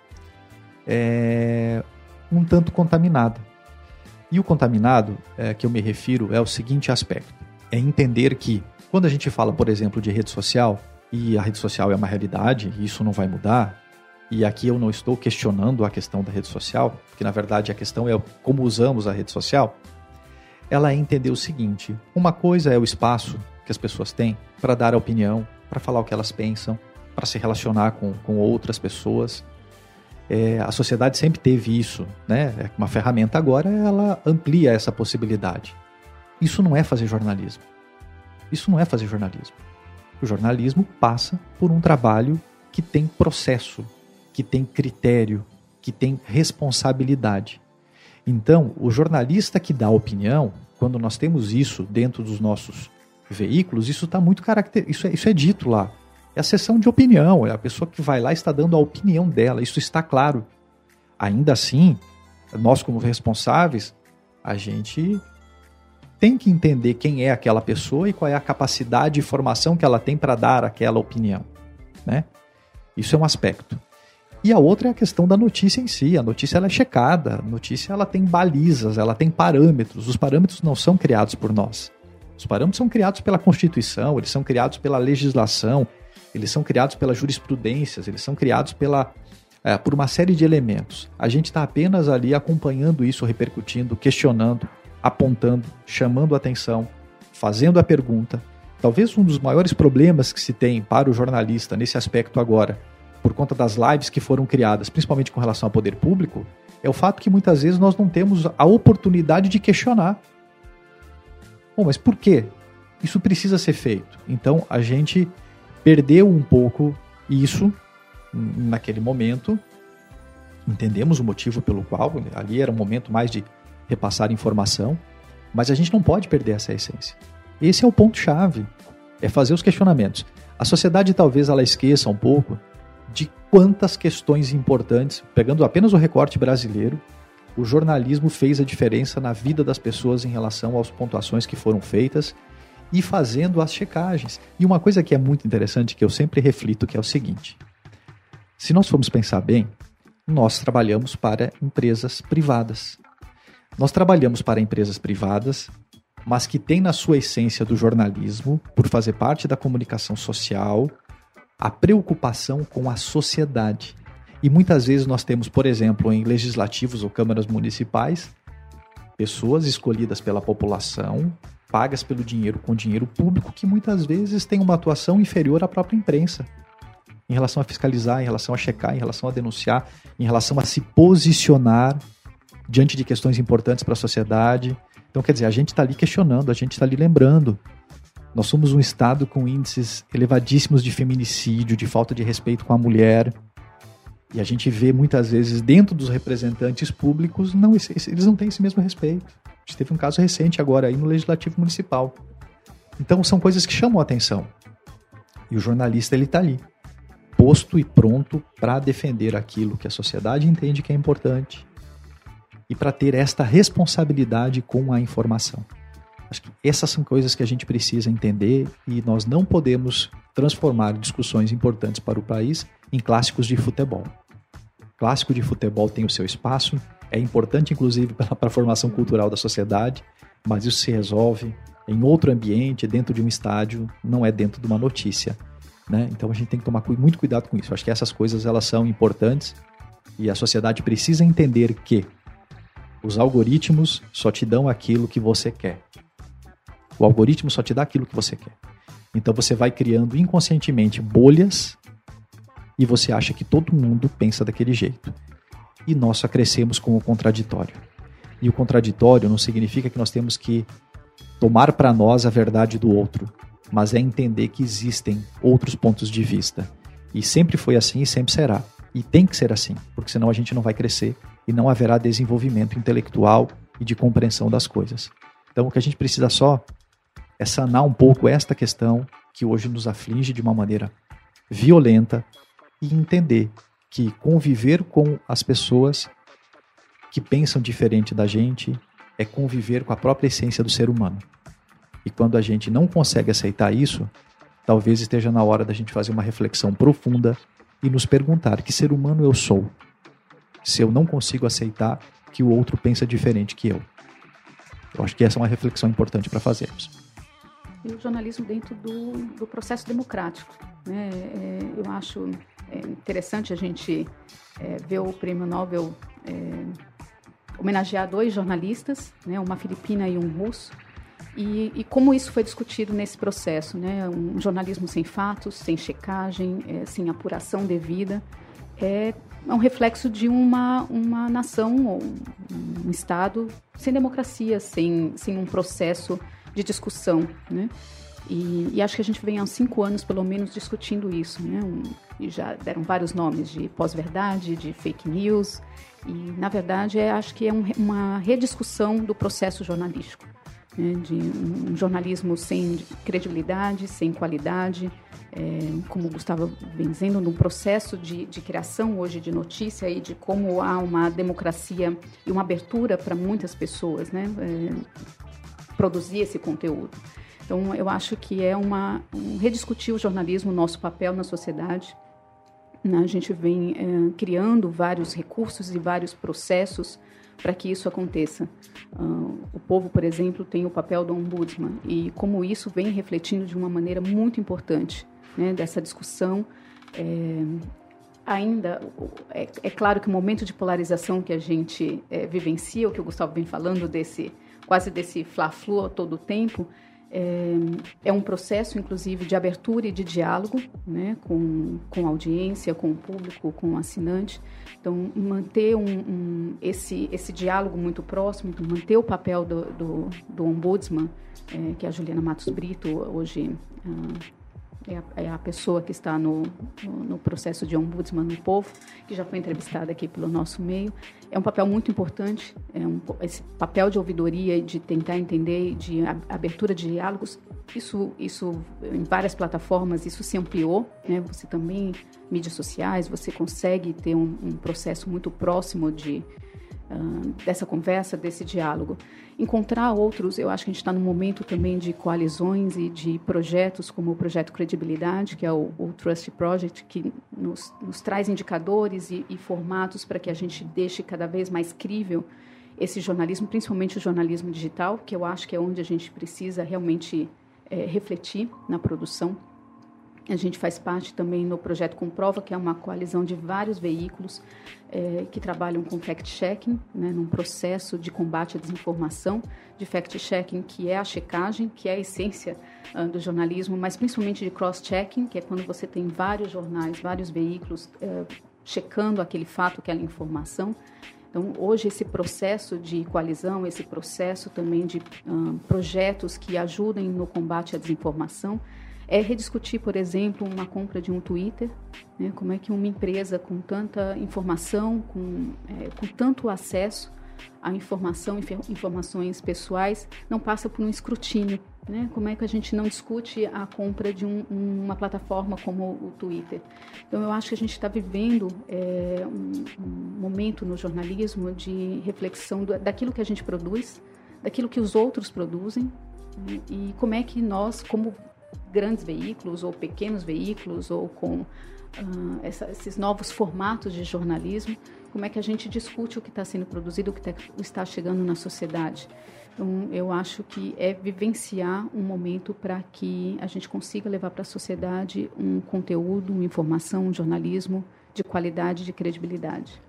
S4: é, um tanto contaminada. E o contaminado é, que eu me refiro é o seguinte aspecto: é entender que quando a gente fala, por exemplo, de rede social, e a rede social é uma realidade, e isso não vai mudar, e aqui eu não estou questionando a questão da rede social, porque na verdade a questão é como usamos a rede social, ela é entender o seguinte: uma coisa é o espaço que as pessoas têm para dar a opinião, para falar o que elas pensam, para se relacionar com, com outras pessoas. É, a sociedade sempre teve isso, né? É uma ferramenta agora, ela amplia essa possibilidade. Isso não é fazer jornalismo. Isso não é fazer jornalismo. O jornalismo passa por um trabalho que tem processo, que tem critério, que tem responsabilidade. Então, o jornalista que dá opinião, quando nós temos isso dentro dos nossos veículos, isso está muito caracter... isso, é, isso é dito lá. É a sessão de opinião, é a pessoa que vai lá está dando a opinião dela, isso está claro. Ainda assim, nós como responsáveis, a gente tem que entender quem é aquela pessoa e qual é a capacidade e formação que ela tem para dar aquela opinião, né? Isso é um aspecto. E a outra é a questão da notícia em si. A notícia ela é checada, a notícia ela tem balizas, ela tem parâmetros. Os parâmetros não são criados por nós. Os parâmetros são criados pela Constituição, eles são criados pela legislação, eles são criados pela jurisprudência, eles são criados pela, é, por uma série de elementos. A gente está apenas ali acompanhando isso, repercutindo, questionando, apontando, chamando atenção, fazendo a pergunta. Talvez um dos maiores problemas que se tem para o jornalista nesse aspecto agora, por conta das lives que foram criadas, principalmente com relação ao poder público, é o fato que muitas vezes nós não temos a oportunidade de questionar. Bom, mas por quê? Isso precisa ser feito. Então a gente perdeu um pouco isso naquele momento. Entendemos o motivo pelo qual ali era um momento mais de repassar informação, mas a gente não pode perder essa essência. Esse é o ponto chave, é fazer os questionamentos. A sociedade talvez ela esqueça um pouco de quantas questões importantes, pegando apenas o recorte brasileiro, o jornalismo fez a diferença na vida das pessoas em relação às pontuações que foram feitas e fazendo as checagens. E uma coisa que é muito interessante que eu sempre reflito que é o seguinte: se nós formos pensar bem, nós trabalhamos para empresas privadas. Nós trabalhamos para empresas privadas, mas que têm na sua essência do jornalismo, por fazer parte da comunicação social, a preocupação com a sociedade. E muitas vezes nós temos, por exemplo, em legislativos ou câmaras municipais, pessoas escolhidas pela população, pagas pelo dinheiro com dinheiro público, que muitas vezes têm uma atuação inferior à própria imprensa. Em relação a fiscalizar, em relação a checar, em relação a denunciar, em relação a se posicionar diante de questões importantes para a sociedade. Então, quer dizer, a gente está ali questionando, a gente está ali lembrando. Nós somos um Estado com índices elevadíssimos de feminicídio, de falta de respeito com a mulher. E a gente vê muitas vezes dentro dos representantes públicos, não, eles não têm esse mesmo respeito. A gente teve um caso recente agora aí no Legislativo Municipal. Então são coisas que chamam a atenção. E o jornalista ele está ali, posto e pronto para defender aquilo que a sociedade entende que é importante e para ter esta responsabilidade com a informação. Acho que essas são coisas que a gente precisa entender e nós não podemos transformar discussões importantes para o país em clássicos de futebol clássico de futebol tem o seu espaço, é importante inclusive para a formação cultural da sociedade, mas isso se resolve em outro ambiente, dentro de um estádio, não é dentro de uma notícia. Né? Então a gente tem que tomar muito cuidado com isso. Acho que essas coisas elas são importantes e a sociedade precisa entender que os algoritmos só te dão aquilo que você quer. O algoritmo só te dá aquilo que você quer. Então você vai criando inconscientemente bolhas e você acha que todo mundo pensa daquele jeito. E nós só crescemos com o contraditório. E o contraditório não significa que nós temos que tomar para nós a verdade do outro, mas é entender que existem outros pontos de vista. E sempre foi assim e sempre será. E tem que ser assim, porque senão a gente não vai crescer e não haverá desenvolvimento intelectual e de compreensão das coisas. Então o que a gente precisa só é sanar um pouco esta questão que hoje nos aflige de uma maneira violenta e entender que conviver com as pessoas que pensam diferente da gente é conviver com a própria essência do ser humano. E quando a gente não consegue aceitar isso, talvez esteja na hora da gente fazer uma reflexão profunda e nos perguntar que ser humano eu sou, se eu não consigo aceitar que o outro pensa diferente que eu. Eu acho que essa é uma reflexão importante para fazermos.
S3: E o jornalismo dentro do, do processo democrático. Né? É, eu acho é, interessante a gente é, ver o prêmio Nobel é, homenagear dois jornalistas, né? uma filipina e um russo, e, e, como isso foi discutido nesse processo, né? Um jornalismo sem fatos, sem checagem, é, sem apuração devida, é, um reflexo de uma, uma nação ou um Estado sem democracia, sem, sem um processo de discussão, né? E, e, acho que a gente vem há cinco anos, pelo menos, discutindo isso, né? Um, e já deram vários nomes de pós-verdade, de fake news, e, na verdade, é, acho que é um, uma rediscussão do processo jornalístico né, de um jornalismo sem credibilidade, sem qualidade, é, como o Gustavo vem dizendo, num processo de, de, criação hoje de notícia e de como há uma democracia e uma abertura para muitas pessoas né, é, produzir esse conteúdo. Então, eu acho que é uma um rediscutir o jornalismo, o nosso papel na sociedade. Né, a gente vem é, criando vários recursos e vários processos para que isso aconteça. Uh, o povo, por exemplo, tem o papel do ombudsman e como isso vem refletindo de uma maneira muito importante né, dessa discussão. É, ainda é, é, claro que o momento de polarização que a gente é, vivencia, o que o Gustavo vem falando desse quase desse fla-flu todo o tempo, é, é, um processo, inclusive, de abertura e de diálogo né, com, com audiência, com o público, com o assinante. Então, manter um, um, esse, esse diálogo muito próximo, então manter o papel do, do, do ombudsman, é, que é a Juliana Matos Brito, hoje ah, é a, é a, pessoa que está no, no, no, processo de ombudsman no povo, que já foi entrevistada aqui pelo nosso meio. É um papel muito importante, é um, esse papel de ouvidoria, de tentar entender, de abertura de diálogos. Isso, isso em várias plataformas, isso se ampliou. Né? Você também, mídias sociais, você consegue ter um, um processo muito próximo de, uh, dessa conversa, desse diálogo. Encontrar outros, eu acho que a gente está num momento também de coalizões e de projetos, como o projeto Credibilidade, que é o, o Trust Project, que nos, nos traz indicadores e, e formatos para que a gente deixe cada vez mais crível esse jornalismo, principalmente o jornalismo digital, que eu acho que é onde a gente precisa realmente é, refletir na produção a gente faz parte também no projeto Comprova, que é uma coalizão de vários veículos é, que trabalham com fact-checking, né, num processo de combate à desinformação, de fact-checking, que é a checagem, que é a essência uh, do jornalismo, mas principalmente de cross-checking, que é quando você tem vários jornais, vários veículos uh, checando aquele fato, aquela informação. Então, hoje, esse processo de coalizão, esse processo também de uh, projetos que ajudem no combate à desinformação, é rediscutir, por exemplo, uma compra de um Twitter, né? como é que uma empresa com tanta informação, com, é, com tanto acesso à informação, informações pessoais, não passa por um escrutínio. Né? Como é que a gente não discute a compra de um, uma plataforma como o Twitter? Então, eu acho que a gente está vivendo é, um, um, momento no jornalismo de reflexão do, daquilo que a gente produz, daquilo que os outros produzem, né? e como é que nós, como grandes veículos ou pequenos veículos ou com uh, essa, esses novos formatos de jornalismo, como é que a gente discute o que está sendo produzido, o que tá, está chegando na sociedade. Então, eu acho que é vivenciar um momento para que a gente consiga levar para a sociedade um conteúdo, uma informação, um jornalismo de qualidade, de credibilidade.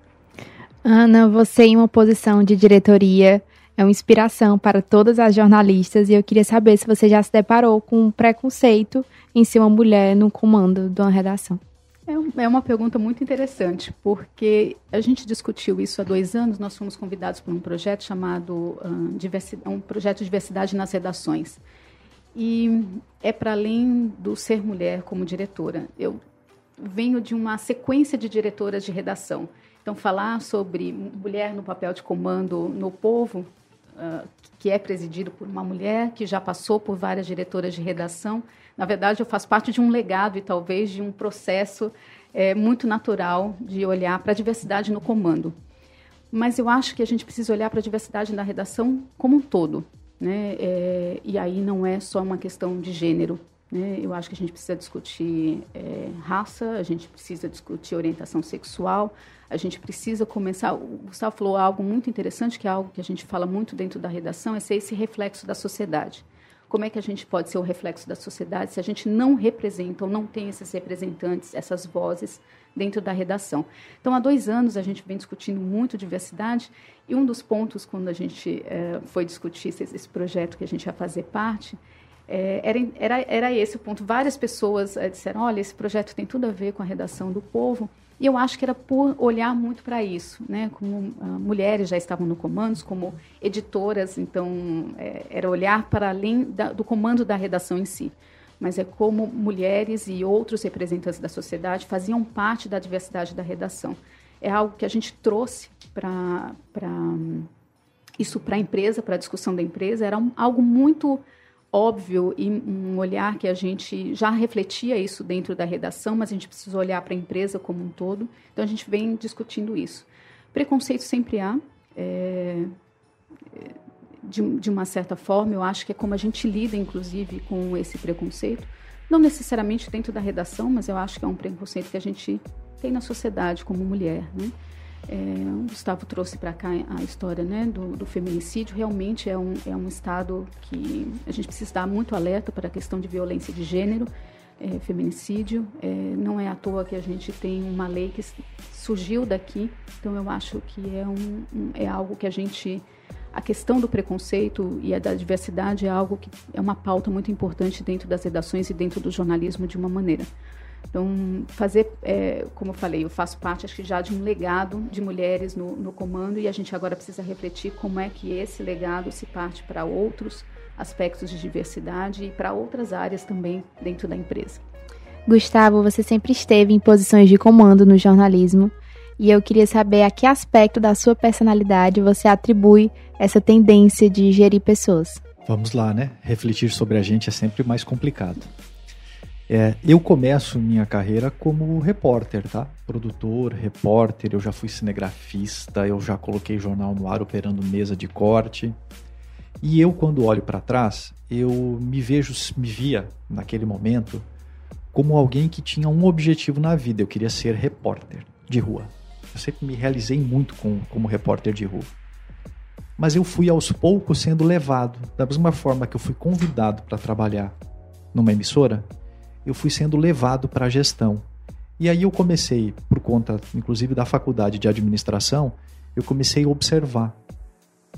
S1: Ana, você em uma posição de diretoria é uma inspiração para todas as jornalistas e eu queria saber se você já se deparou com um preconceito em ser uma mulher no comando de uma redação.
S3: É, é uma pergunta muito interessante, porque a gente discutiu isso há dois anos. Nós fomos convidados por um projeto chamado uh, diversidade, um projeto de diversidade nas redações. E é para além do ser mulher como diretora. Eu venho de uma sequência de diretoras de redação. Então, falar sobre mulher no papel de comando no povo, uh, que é presidido por uma mulher que já passou por várias diretoras de redação, na verdade, eu faço parte de um legado e talvez de um processo é, muito natural de olhar para a diversidade no comando. Mas eu acho que a gente precisa olhar para a diversidade na redação como um todo. Né? É, e aí não é só uma questão de gênero. Né? Eu acho que a gente precisa discutir é, raça, a gente precisa discutir orientação sexual, a gente precisa começar. O Gustavo falou algo muito interessante, que é algo que a gente fala muito dentro da redação, é ser esse reflexo da sociedade como é que a gente pode ser o reflexo da sociedade se a gente não representa ou não tem esses representantes, essas vozes dentro da redação. Então, há dois anos a gente vem discutindo muito diversidade e um dos pontos quando a gente é, foi discutir esse, esse, projeto que a gente ia fazer parte é, era, era, era esse o ponto. Várias pessoas é, disseram, olha, esse projeto tem tudo a ver com a redação do povo e eu acho que era por olhar muito para isso, né? Como uh, mulheres já estavam no comando, como editoras, então é, era olhar para além da, do comando da redação em si, mas é como mulheres e outros representantes da sociedade faziam parte da diversidade da redação. É algo que a gente trouxe para isso para a empresa, para a discussão da empresa, era um, algo muito óbvio e um olhar que a gente já refletia isso dentro da redação, mas a gente precisa olhar para a empresa como um todo. Então a gente vem discutindo isso. Preconceito sempre há. É, de, de uma certa forma, eu acho que é como a gente lida, inclusive, com esse preconceito. Não necessariamente dentro da redação, mas eu acho que é um preconceito que a gente tem na sociedade como mulher, né? É, o Gustavo trouxe para cá a história né, do, do, feminicídio. Realmente é um, é um estado que a gente precisa dar muito alerta para a questão de violência de gênero, é, feminicídio. É, não é à toa que a gente tem uma lei que surgiu daqui. Então eu acho que é, um, um, é algo que a gente a questão do preconceito e a da diversidade é algo que é uma pauta muito importante dentro das redações e dentro do jornalismo de uma maneira. Então, fazer, é, como eu falei, eu faço parte, acho que já de um legado de mulheres no, no comando e a gente agora precisa refletir como é que esse legado se parte para outros aspectos de diversidade e para outras áreas também dentro da empresa.
S1: Gustavo, você sempre esteve em posições de comando no jornalismo e eu queria saber a que aspecto da sua personalidade você atribui essa tendência de gerir pessoas.
S4: Vamos lá, né? Refletir sobre a gente é sempre mais complicado. É, eu começo minha carreira como repórter, tá? Produtor, repórter, eu já fui cinegrafista, eu já coloquei jornal no ar operando mesa de corte. E eu, quando olho para trás, eu me vejo, me via naquele momento como alguém que tinha um objetivo na vida. Eu queria ser repórter de rua. Eu sempre me realizei muito com, como repórter de rua. Mas eu fui aos poucos sendo levado, da mesma forma que eu fui convidado para trabalhar numa emissora, eu fui sendo levado para a gestão. E aí eu comecei, por conta inclusive da faculdade de administração, eu comecei a observar.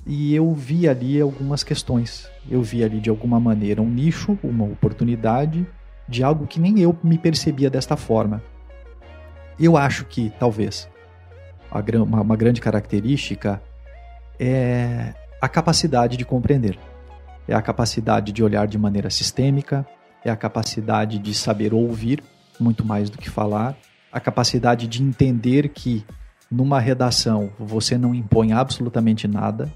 S4: E eu vi ali algumas questões. Eu vi ali de alguma maneira um nicho, uma oportunidade de algo que nem eu me percebia desta forma. Eu acho que talvez uma, grande característica é a capacidade de compreender. É a capacidade de olhar de maneira sistêmica, é a capacidade de saber ouvir muito mais do que falar, a capacidade de entender que numa redação você não impõe absolutamente nada,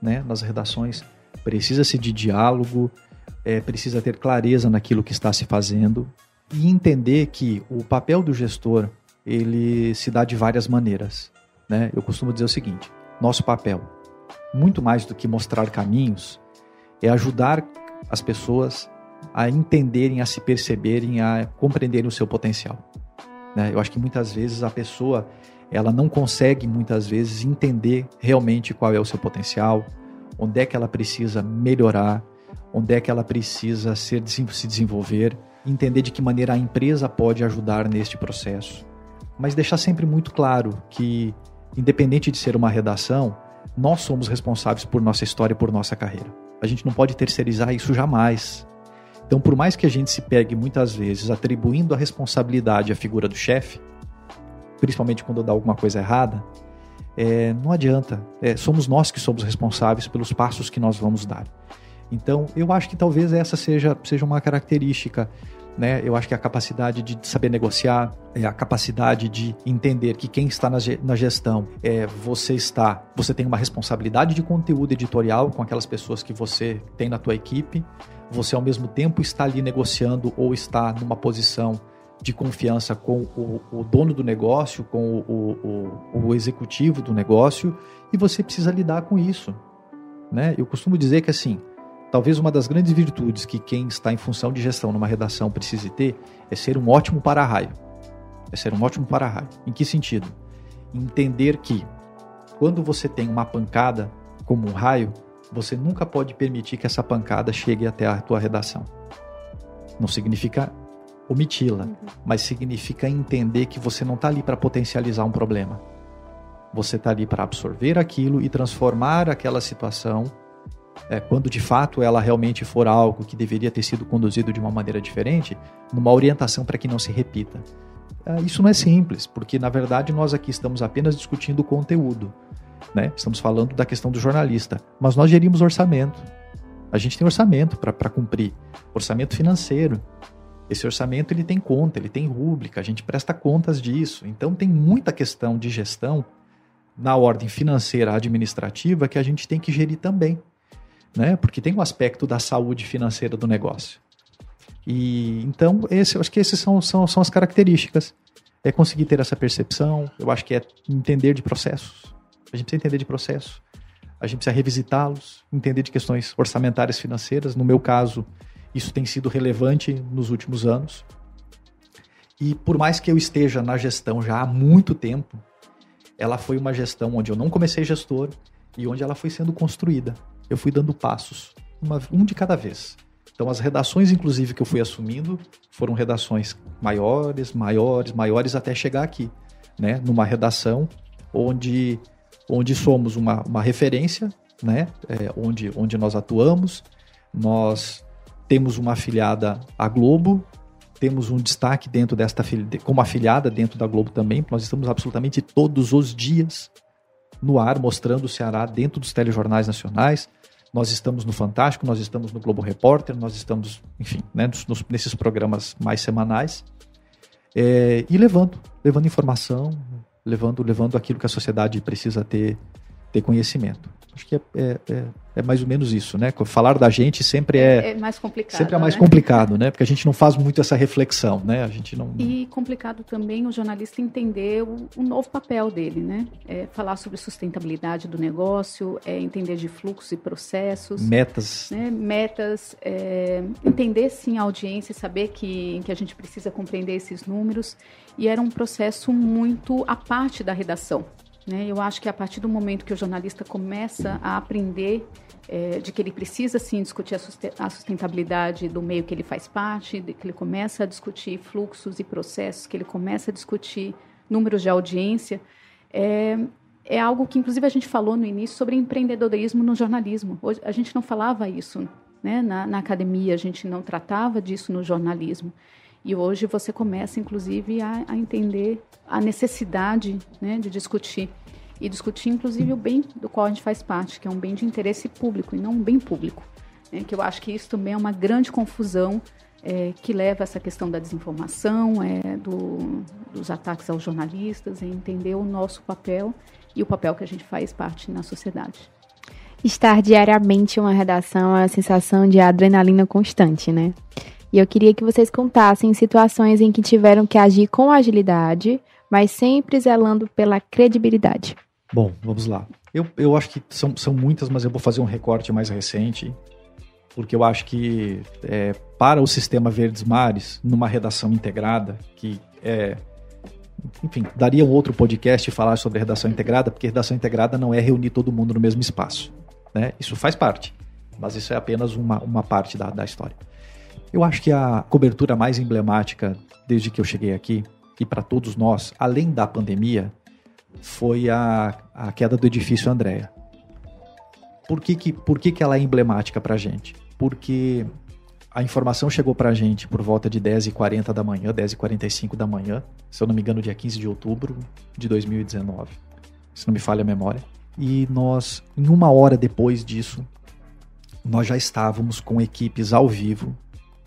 S4: né? Nas redações precisa-se de diálogo, é, precisa ter clareza naquilo que está se fazendo e entender que o papel do gestor ele se dá de várias maneiras, né? Eu costumo dizer o seguinte: nosso papel, muito mais do que mostrar caminhos, é ajudar as pessoas a entenderem, a se perceberem, a compreenderem o seu potencial. Né? Eu acho que muitas vezes a pessoa ela não consegue muitas vezes entender realmente qual é o seu potencial, onde é que ela precisa melhorar, onde é que ela precisa ser, se desenvolver, entender de que maneira a empresa pode ajudar neste processo. Mas deixar sempre muito claro que, independente de ser uma redação, nós somos responsáveis por nossa história e por nossa carreira. A gente não pode terceirizar isso jamais. Então, por mais que a gente se pegue muitas vezes atribuindo a responsabilidade à figura do chefe, principalmente quando dá alguma coisa errada, é, não adianta. É, somos nós que somos responsáveis pelos passos que nós vamos dar. Então, eu acho que talvez essa seja, seja uma característica. Né? Eu acho que a capacidade de saber negociar, é a capacidade de entender que quem está na gestão é você está, você tem uma responsabilidade de conteúdo editorial com aquelas pessoas que você tem na tua equipe. Você ao mesmo tempo está ali negociando ou está numa posição de confiança com o, o dono do negócio, com o, o, o, executivo do negócio, e você precisa lidar com isso. Né? Eu costumo dizer que assim, Talvez uma das grandes virtudes que quem está em função de gestão numa redação precise ter é ser um ótimo para-raio. É ser um ótimo para-raio. Em que sentido? Entender que quando você tem uma pancada como um raio, você nunca pode permitir que essa pancada chegue até a tua redação. Não significa omiti-la, uhum. mas significa entender que você não está ali para potencializar um problema. Você está ali para absorver aquilo e transformar aquela situação é, quando de fato ela realmente for algo que deveria ter sido conduzido de uma maneira diferente, numa orientação para que não se repita. É, isso não é simples, porque na verdade nós aqui estamos apenas discutindo o conteúdo. Né? Estamos falando da questão do jornalista, mas nós gerimos orçamento. A gente tem orçamento para cumprir, orçamento financeiro. Esse orçamento ele tem conta, ele tem rúbrica, a gente presta contas disso. Então tem muita questão de gestão na ordem financeira administrativa que a gente tem que gerir também né? Porque tem um aspecto da saúde financeira do negócio. E então, esse, acho que essas são, são, são as características. É conseguir ter essa percepção, eu acho que é entender de processos. A gente precisa entender de processos. A gente precisa revisitá-los, entender de questões orçamentárias financeiras. No meu caso, isso tem sido relevante nos últimos anos. E por mais que eu esteja na gestão já há muito tempo, ela foi uma gestão onde eu não comecei gestor e onde ela foi sendo construída eu fui dando passos, uma, um de cada vez. Então, as redações, inclusive, que eu fui assumindo, foram redações maiores, maiores, maiores, até chegar aqui, né? Numa redação onde, onde somos uma, uma referência, né? É, onde, onde nós atuamos, nós temos uma afiliada à Globo, temos um destaque dentro desta como afiliada dentro da Globo também, nós estamos absolutamente todos os dias no ar mostrando o Ceará dentro dos telejornais nacionais. Nós estamos no Fantástico, nós estamos no Globo Repórter, nós estamos, enfim, né, nos, nesses programas mais semanais. É, e levando, levando informação, levando, levando aquilo que a sociedade precisa ter, ter conhecimento. Acho que é, é, é, é, mais ou menos isso, né? Falar da gente sempre é,
S3: é mais complicado.
S4: Sempre é mais
S3: né?
S4: complicado, né? Porque a gente não faz muito essa reflexão, né? A gente não.
S3: E complicado também o jornalista entender o, o novo papel dele, né? É falar sobre sustentabilidade do negócio, é entender de fluxos e processos,
S4: metas,
S3: né? metas, é, entender sim a audiência, saber que que a gente precisa compreender esses números. E era um processo muito à parte da redação. Né? Eu acho que a partir do momento que o jornalista começa a aprender é, de que ele precisa sim discutir a sustentabilidade do meio que ele faz parte, de que ele começa a discutir fluxos e processos, que ele começa a discutir números de audiência, é, é algo que inclusive a gente falou no início sobre empreendedorismo no jornalismo. Hoje, a gente não falava isso né? na, na academia, a gente não tratava disso no jornalismo. E hoje você começa, inclusive, a, a entender a necessidade né, de discutir. E discutir, inclusive, o bem do qual a gente faz parte, que é um bem de interesse público e não um bem público. É, que eu acho que isso também é uma grande confusão é, que leva a essa questão da desinformação, é, do, dos ataques aos jornalistas, é entender o nosso papel e o papel que a gente faz parte na sociedade.
S1: Estar diariamente em uma redação é a sensação de adrenalina constante, né? E eu queria que vocês contassem situações em que tiveram que agir com agilidade, mas sempre zelando pela credibilidade.
S4: Bom, vamos lá. Eu, eu acho que são, são muitas, mas eu vou fazer um recorte mais recente, porque eu acho que é, para o sistema Verdes Mares, numa redação integrada, que é. Enfim, daria um outro podcast falar sobre redação integrada, porque redação integrada não é reunir todo mundo no mesmo espaço. Né? Isso faz parte, mas isso é apenas uma, uma parte da, da história. Eu acho que a cobertura mais emblemática desde que eu cheguei aqui, e para todos nós, além da pandemia, foi a, a queda do edifício Andréa. Por que, que, por que, que ela é emblemática para a gente? Porque a informação chegou para a gente por volta de 10h40 da manhã, 10h45 da manhã, se eu não me engano, dia 15 de outubro de 2019, se não me falha a memória. E nós, em uma hora depois disso, nós já estávamos com equipes ao vivo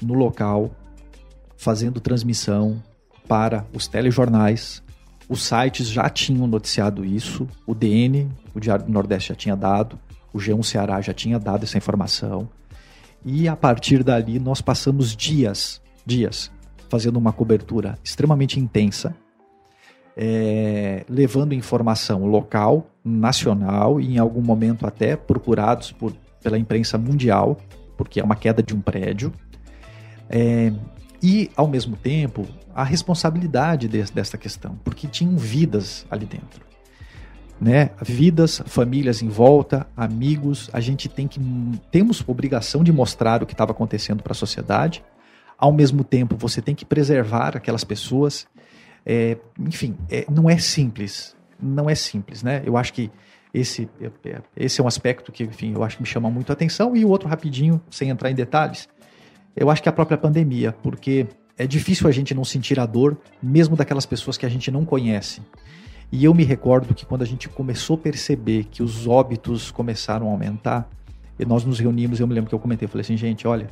S4: no local, fazendo transmissão para os telejornais. Os sites já tinham noticiado isso, o DN, o Diário do Nordeste já tinha dado, o G1 Ceará já tinha dado essa informação. E a partir dali nós passamos dias, dias, fazendo uma cobertura extremamente intensa, é, levando informação local, nacional e em algum momento até procurados por, pela imprensa mundial, porque é uma queda de um prédio. É, e, ao mesmo tempo, a responsabilidade de, dessa questão, porque tinham vidas ali dentro. Né? Vidas, famílias em volta, amigos, a gente tem que temos obrigação de mostrar o que estava acontecendo para a sociedade. Ao mesmo tempo, você tem que preservar aquelas pessoas. É, enfim, é, não é simples, não é simples, né? Eu acho que esse, é, é, esse é um aspecto que, enfim, eu acho que me chama muito a atenção. E o outro rapidinho, sem entrar em detalhes, eu acho que é a própria pandemia, porque é difícil a gente não sentir a dor, mesmo daquelas pessoas que a gente não conhece. E eu me recordo que quando a gente começou a perceber que os óbitos começaram a aumentar, e nós nos reunimos, eu me lembro que eu comentei, eu falei assim, gente, olha,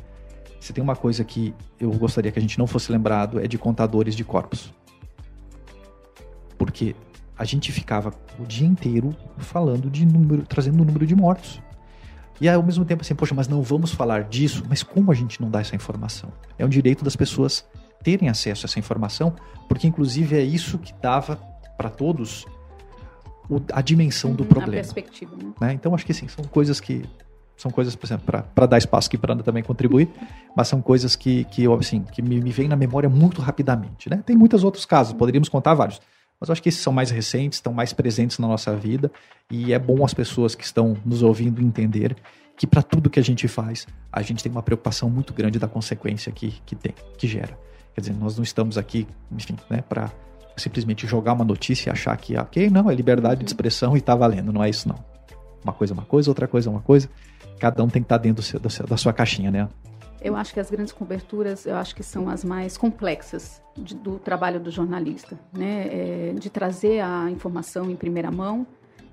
S4: se tem uma coisa que eu gostaria que a gente não fosse lembrado é de contadores de corpos. Porque a gente ficava o dia inteiro falando de número, trazendo o número de mortos. E ao mesmo tempo assim, poxa, mas não vamos falar disso, mas como a gente não dá essa informação? É um direito das pessoas terem acesso a essa informação, porque inclusive é isso que dava para todos o, a dimensão uhum, do problema. A
S3: perspectiva, né?
S4: né? Então acho que sim, são coisas que são coisas, por exemplo, para dar espaço aqui para Ana também contribuir, mas são coisas que, que, assim, que me, me vêm na memória muito rapidamente. Né? Tem muitos outros casos, poderíamos contar vários. Mas eu acho que esses são mais recentes, estão mais presentes na nossa vida e é bom as pessoas que estão nos ouvindo entender que para tudo que a gente faz, a gente tem uma preocupação muito grande da consequência que, que tem, que gera. Quer dizer, nós não estamos aqui, enfim, né, para simplesmente jogar uma notícia e achar que, ok, não, é liberdade de expressão e está valendo. Não é isso, não. Uma coisa é uma coisa, outra coisa é uma coisa. Cada um tem que estar tá dentro do seu, do seu, da sua caixinha, né?
S3: Eu acho que as grandes coberturas, eu acho que são as mais complexas de, do trabalho do jornalista, né? É, de trazer a informação em primeira mão,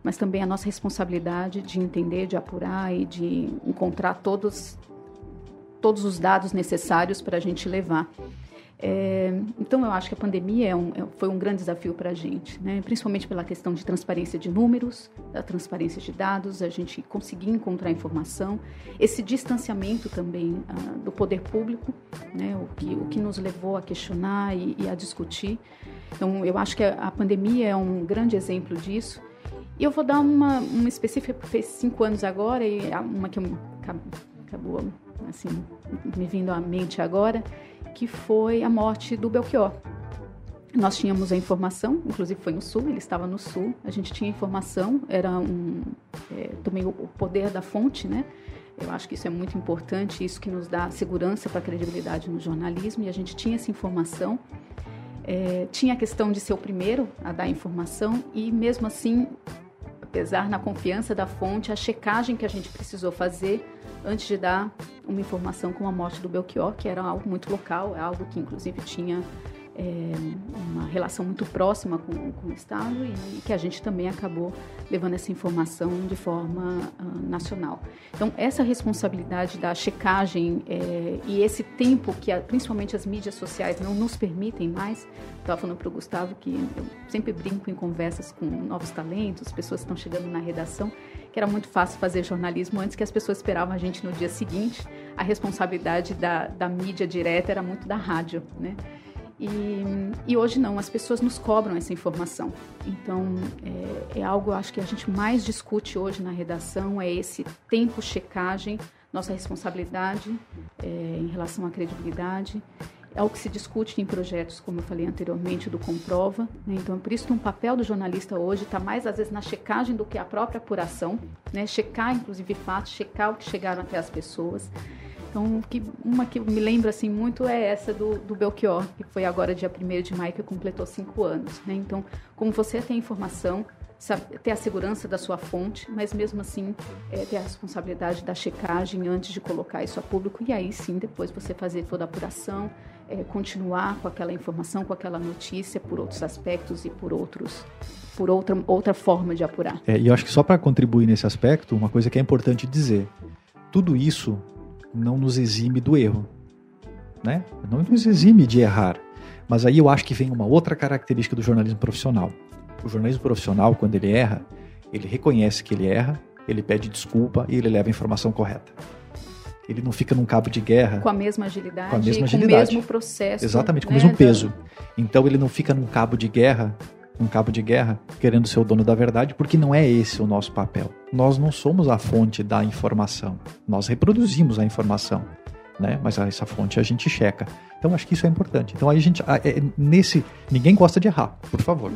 S3: mas também a nossa responsabilidade de entender, de apurar e de encontrar todos todos os dados necessários para a gente levar. É, então, eu acho que a pandemia é um, é, foi um grande desafio para a gente, né? principalmente pela questão de transparência de números, da transparência de dados, a gente conseguir encontrar informação, esse distanciamento também uh, do poder público, né? o, que, o que nos levou a questionar e, e a discutir. Então, eu acho que a, pandemia é um grande exemplo disso. E eu vou dar uma, uma específica, porque fez cinco anos agora, e uma que eu, acabou assim, me vindo à mente agora, que foi a morte do Belchior. Nós tínhamos a informação, inclusive foi no Sul, ele estava no Sul, a gente tinha informação, era um, é, também o poder da fonte, né? Eu acho que isso é muito importante, isso que nos dá segurança para a credibilidade no jornalismo, e a gente tinha essa informação. É, tinha a questão de ser o primeiro a dar informação, e mesmo assim, apesar na confiança da fonte, a checagem que a gente precisou fazer antes de dar uma informação como a morte do Belchior, que era algo muito local, é algo que inclusive tinha é, uma relação muito próxima com, com o Estado e, que a gente também acabou levando essa informação de forma uh, nacional. Então, essa responsabilidade da checagem é, e esse tempo que a, principalmente as mídias sociais não nos permitem mais, estava falando para o Gustavo que eu sempre brinco em conversas com novos talentos, pessoas que estão chegando na redação, que era muito fácil fazer jornalismo antes que as pessoas esperavam a gente no dia seguinte. A responsabilidade da, da mídia direta era muito da rádio, né? E, e, hoje não, as pessoas nos cobram essa informação. Então, é, é, algo, acho que a gente mais discute hoje na redação, é esse tempo checagem, nossa responsabilidade é, em relação à credibilidade. É o que se discute em projetos, como eu falei anteriormente, do Comprova. Né? Então, por isso que um papel do jornalista hoje está mais, às vezes, na checagem do que a própria apuração. Né? Checar, inclusive, fatos, checar o que chegaram até as pessoas. Então, que, uma que me lembra assim, muito é essa do, do Belchior, que foi agora dia 1 de maio, que completou cinco anos. Né? Então, como você tem informação, ter a segurança da sua fonte, mas mesmo assim é, ter a responsabilidade da checagem antes de colocar isso a público e aí sim depois você fazer toda a apuração, é, continuar com aquela informação, com aquela notícia por outros aspectos e por outros por outra, outra forma de apurar.
S4: É, e eu acho que só para contribuir nesse aspecto, uma coisa que é importante dizer, tudo isso não nos exime do erro, né? Não nos exime de errar. Mas aí eu acho que vem uma outra característica do jornalismo profissional. O jornalismo profissional, quando ele erra, ele reconhece que ele erra, ele pede desculpa e ele leva a informação correta. Ele não fica num cabo de guerra.
S3: Com a mesma agilidade.
S4: Com a mesma
S3: agilidade. Com o mesmo processo.
S4: Exatamente, com né, o mesmo peso. Então ele não fica num cabo de guerra, um cabo de guerra, querendo ser o dono da verdade, porque não é esse o nosso papel. Nós não somos a fonte da informação. Nós reproduzimos a informação. Né? Mas essa fonte a gente checa. Então acho que isso é importante. Então aí a gente, é, nesse, ninguém gosta de errar, por favor.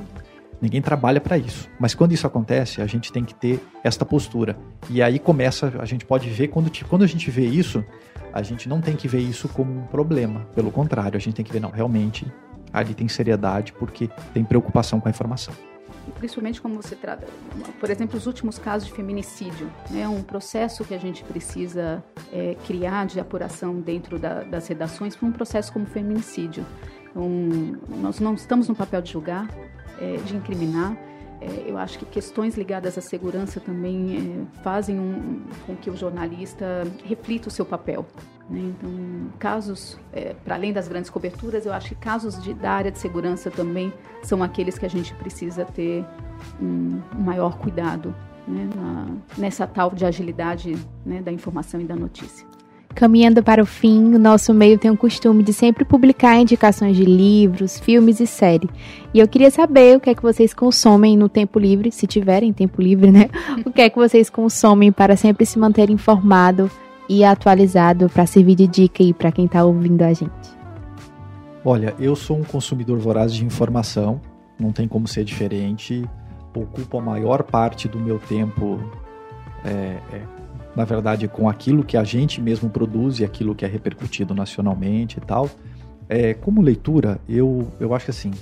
S4: Ninguém trabalha para isso. Mas quando isso acontece, a gente tem que ter esta postura. E aí começa, a gente pode ver, quando, quando a gente vê isso, a gente não tem que ver isso como um problema. Pelo contrário, a gente tem que ver, não, realmente ali tem seriedade porque tem preocupação com a informação
S3: principalmente como você trata, por exemplo, os últimos casos de feminicídio, é né, um processo que a gente precisa é, criar de apuração dentro da, das redações para um processo como feminicídio. Então, nós não estamos no papel de julgar, é, de incriminar. É, eu acho que questões ligadas à segurança também é, fazem um, com que o jornalista reflita o seu papel. Né? Então, casos, é, para além das grandes coberturas, eu acho que casos de, da área de segurança também são aqueles que a gente precisa ter um, um maior cuidado né? Na, nessa tal de agilidade né? da informação e da notícia.
S1: Caminhando para o fim, o nosso meio tem o costume de sempre publicar indicações de livros, filmes e série. E eu queria saber o que é que vocês consomem no tempo livre, se tiverem tempo livre, né? O que é que vocês consomem para sempre se manter informado e atualizado para servir de dica aí para quem está ouvindo a gente?
S4: Olha, eu sou um consumidor voraz de informação, não tem como ser diferente. Ocupo a maior parte do meu tempo é, é na verdade, com aquilo que a gente mesmo produz e aquilo que é repercutido nacionalmente e tal. É, como leitura, eu, eu acho que assim,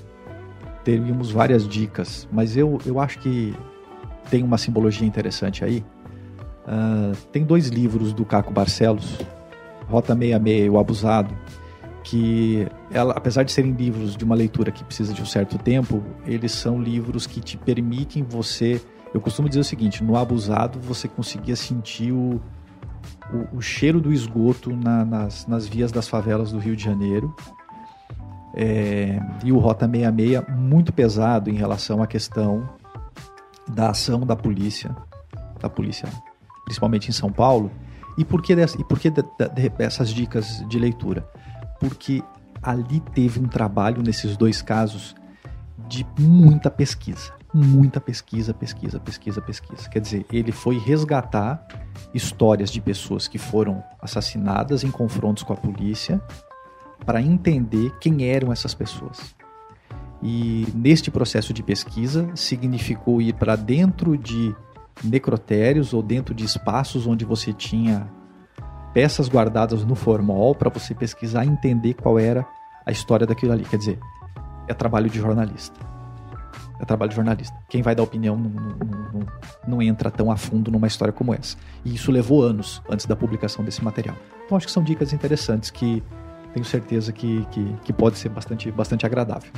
S4: teríamos várias dicas, mas eu, eu acho que tem uma simbologia interessante aí. Uh, tem dois livros do Caco Barcelos, Rota 66 e O Abusado, que ela, apesar de serem livros de uma leitura que precisa de um certo tempo, eles são livros que te permitem você eu costumo dizer o seguinte: no abusado você conseguia sentir o, o, o cheiro do esgoto na, nas, nas vias das favelas do Rio de Janeiro. É, e o Rota 66 muito pesado em relação à questão da ação da polícia, da polícia, principalmente em São Paulo. E por que, dessa, e por que de, de, essas dicas de leitura? Porque ali teve um trabalho nesses dois casos de muita pesquisa muita pesquisa, pesquisa, pesquisa, pesquisa. Quer dizer, ele foi resgatar histórias de pessoas que foram assassinadas em confrontos com a polícia para entender quem eram essas pessoas. E neste processo de pesquisa significou ir para dentro de necrotérios ou dentro de espaços onde você tinha peças guardadas no formol para você pesquisar e entender qual era a história daquilo ali. Quer dizer, é trabalho de jornalista é trabalho de jornalista. Quem vai dar opinião não, não, não, não, entra tão a fundo numa história como essa. E isso levou anos antes da publicação desse material. Então acho que são dicas interessantes que tenho certeza que, que, que pode ser bastante, bastante agradável.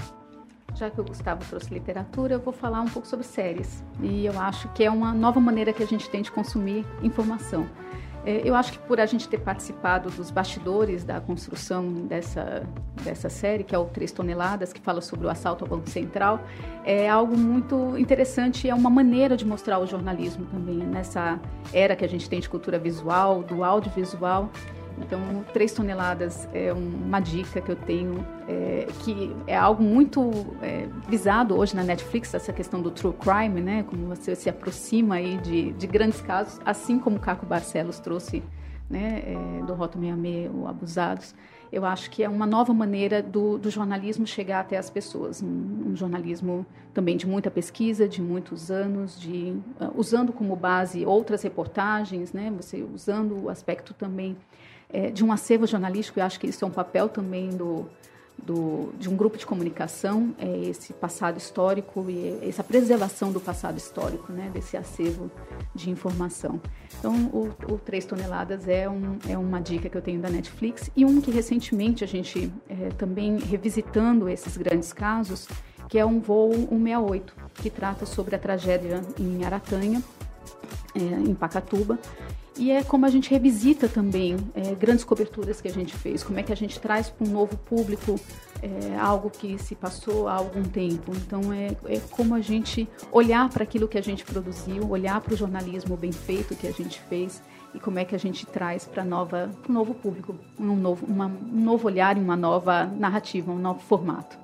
S3: Já que o Gustavo trouxe literatura, eu vou falar um pouco sobre séries. E eu acho que é uma nova maneira que a gente tem de consumir informação. É, eu acho que por a gente ter participado dos bastidores da construção dessa, dessa série, que é o Três Toneladas, que fala sobre o assalto ao Banco Central, é algo muito interessante, é uma maneira de mostrar o jornalismo também, nessa era que a gente tem de cultura visual, do audiovisual. Então, três toneladas é uma dica que eu tenho, é, que é algo muito é, visado hoje na Netflix, essa questão do true crime, né? Como você se aproxima aí de, de grandes casos, assim como o Caco Barcelos trouxe né, é, do Rota 66, o Abusados. Eu acho que é uma nova maneira do, do jornalismo chegar até as pessoas. Um, um, jornalismo também de muita pesquisa, de muitos anos, de, uh, usando como base outras reportagens, né, você usando o aspecto também é, de um acervo jornalístico, e acho que isso é um papel também do, do, de um grupo de comunicação é esse passado histórico e essa preservação do passado histórico, né, desse acervo de informação. Então, o, o 3 toneladas é, um, é uma dica que eu tenho da Netflix e um que recentemente a gente é, também revisitando esses grandes casos, que é um voo 168, que trata sobre a tragédia em Aratanha, é, em Pacatuba, e é como a gente revisita também é, grandes coberturas que a gente fez, como é que a gente traz para um novo público é, algo que se passou há algum tempo. Então, é, é como a gente olhar para aquilo que a gente produziu, olhar para o jornalismo bem feito que a gente fez e como é que a gente traz para um novo público, um novo, uma, um novo olhar e uma nova narrativa, um novo formato.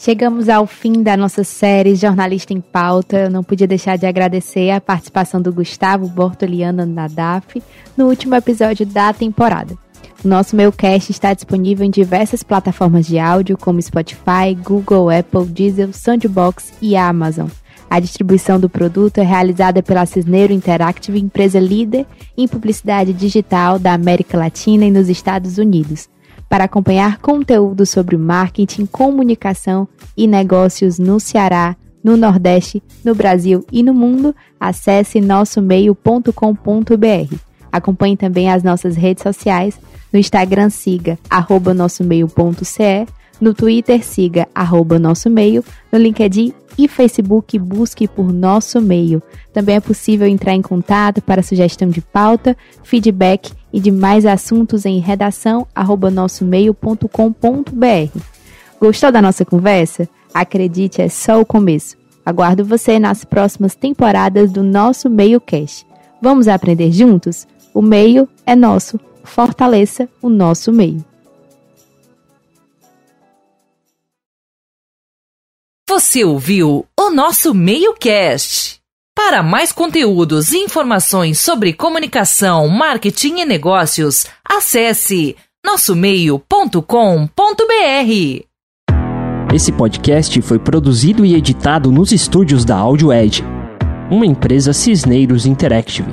S1: Chegamos ao fim da nossa série Jornalista em Pauta. Eu não podia deixar de agradecer a participação do Gustavo Bortoliano na DAF no último episódio da temporada. O nosso Mailcast está disponível em diversas plataformas de áudio, como Spotify, Google, Apple, Diesel, Soundbox e Amazon. A distribuição do produto é realizada pela Cisneiro Interactive, empresa líder em publicidade digital da América Latina e nos Estados Unidos. Para acompanhar conteúdo sobre marketing, comunicação e negócios no Ceará, no Nordeste, no Brasil e no mundo, acesse nossomeio.com.br. Acompanhe também as nossas redes sociais. No Instagram, siga arroba nossomeio.ce. No Twitter, siga arroba nosso meio. No LinkedIn e Facebook, busque por Nosso Meio. Também é possível entrar em contato para sugestão de pauta, feedback e de mais assuntos em redação arroba nossomeio.com.br. Gostou da nossa conversa? Acredite, é só o começo. Aguardo você nas próximas temporadas do nosso Meio Cast. Vamos aprender juntos? O meio é nosso. Fortaleça o nosso meio.
S2: Você ouviu o nosso Meio Cast. Para mais conteúdos e informações sobre comunicação, marketing e negócios, acesse nossomeio.com.br.
S5: Esse podcast foi produzido e editado nos estúdios da Audio Edge, uma empresa Cisneiros Interactive.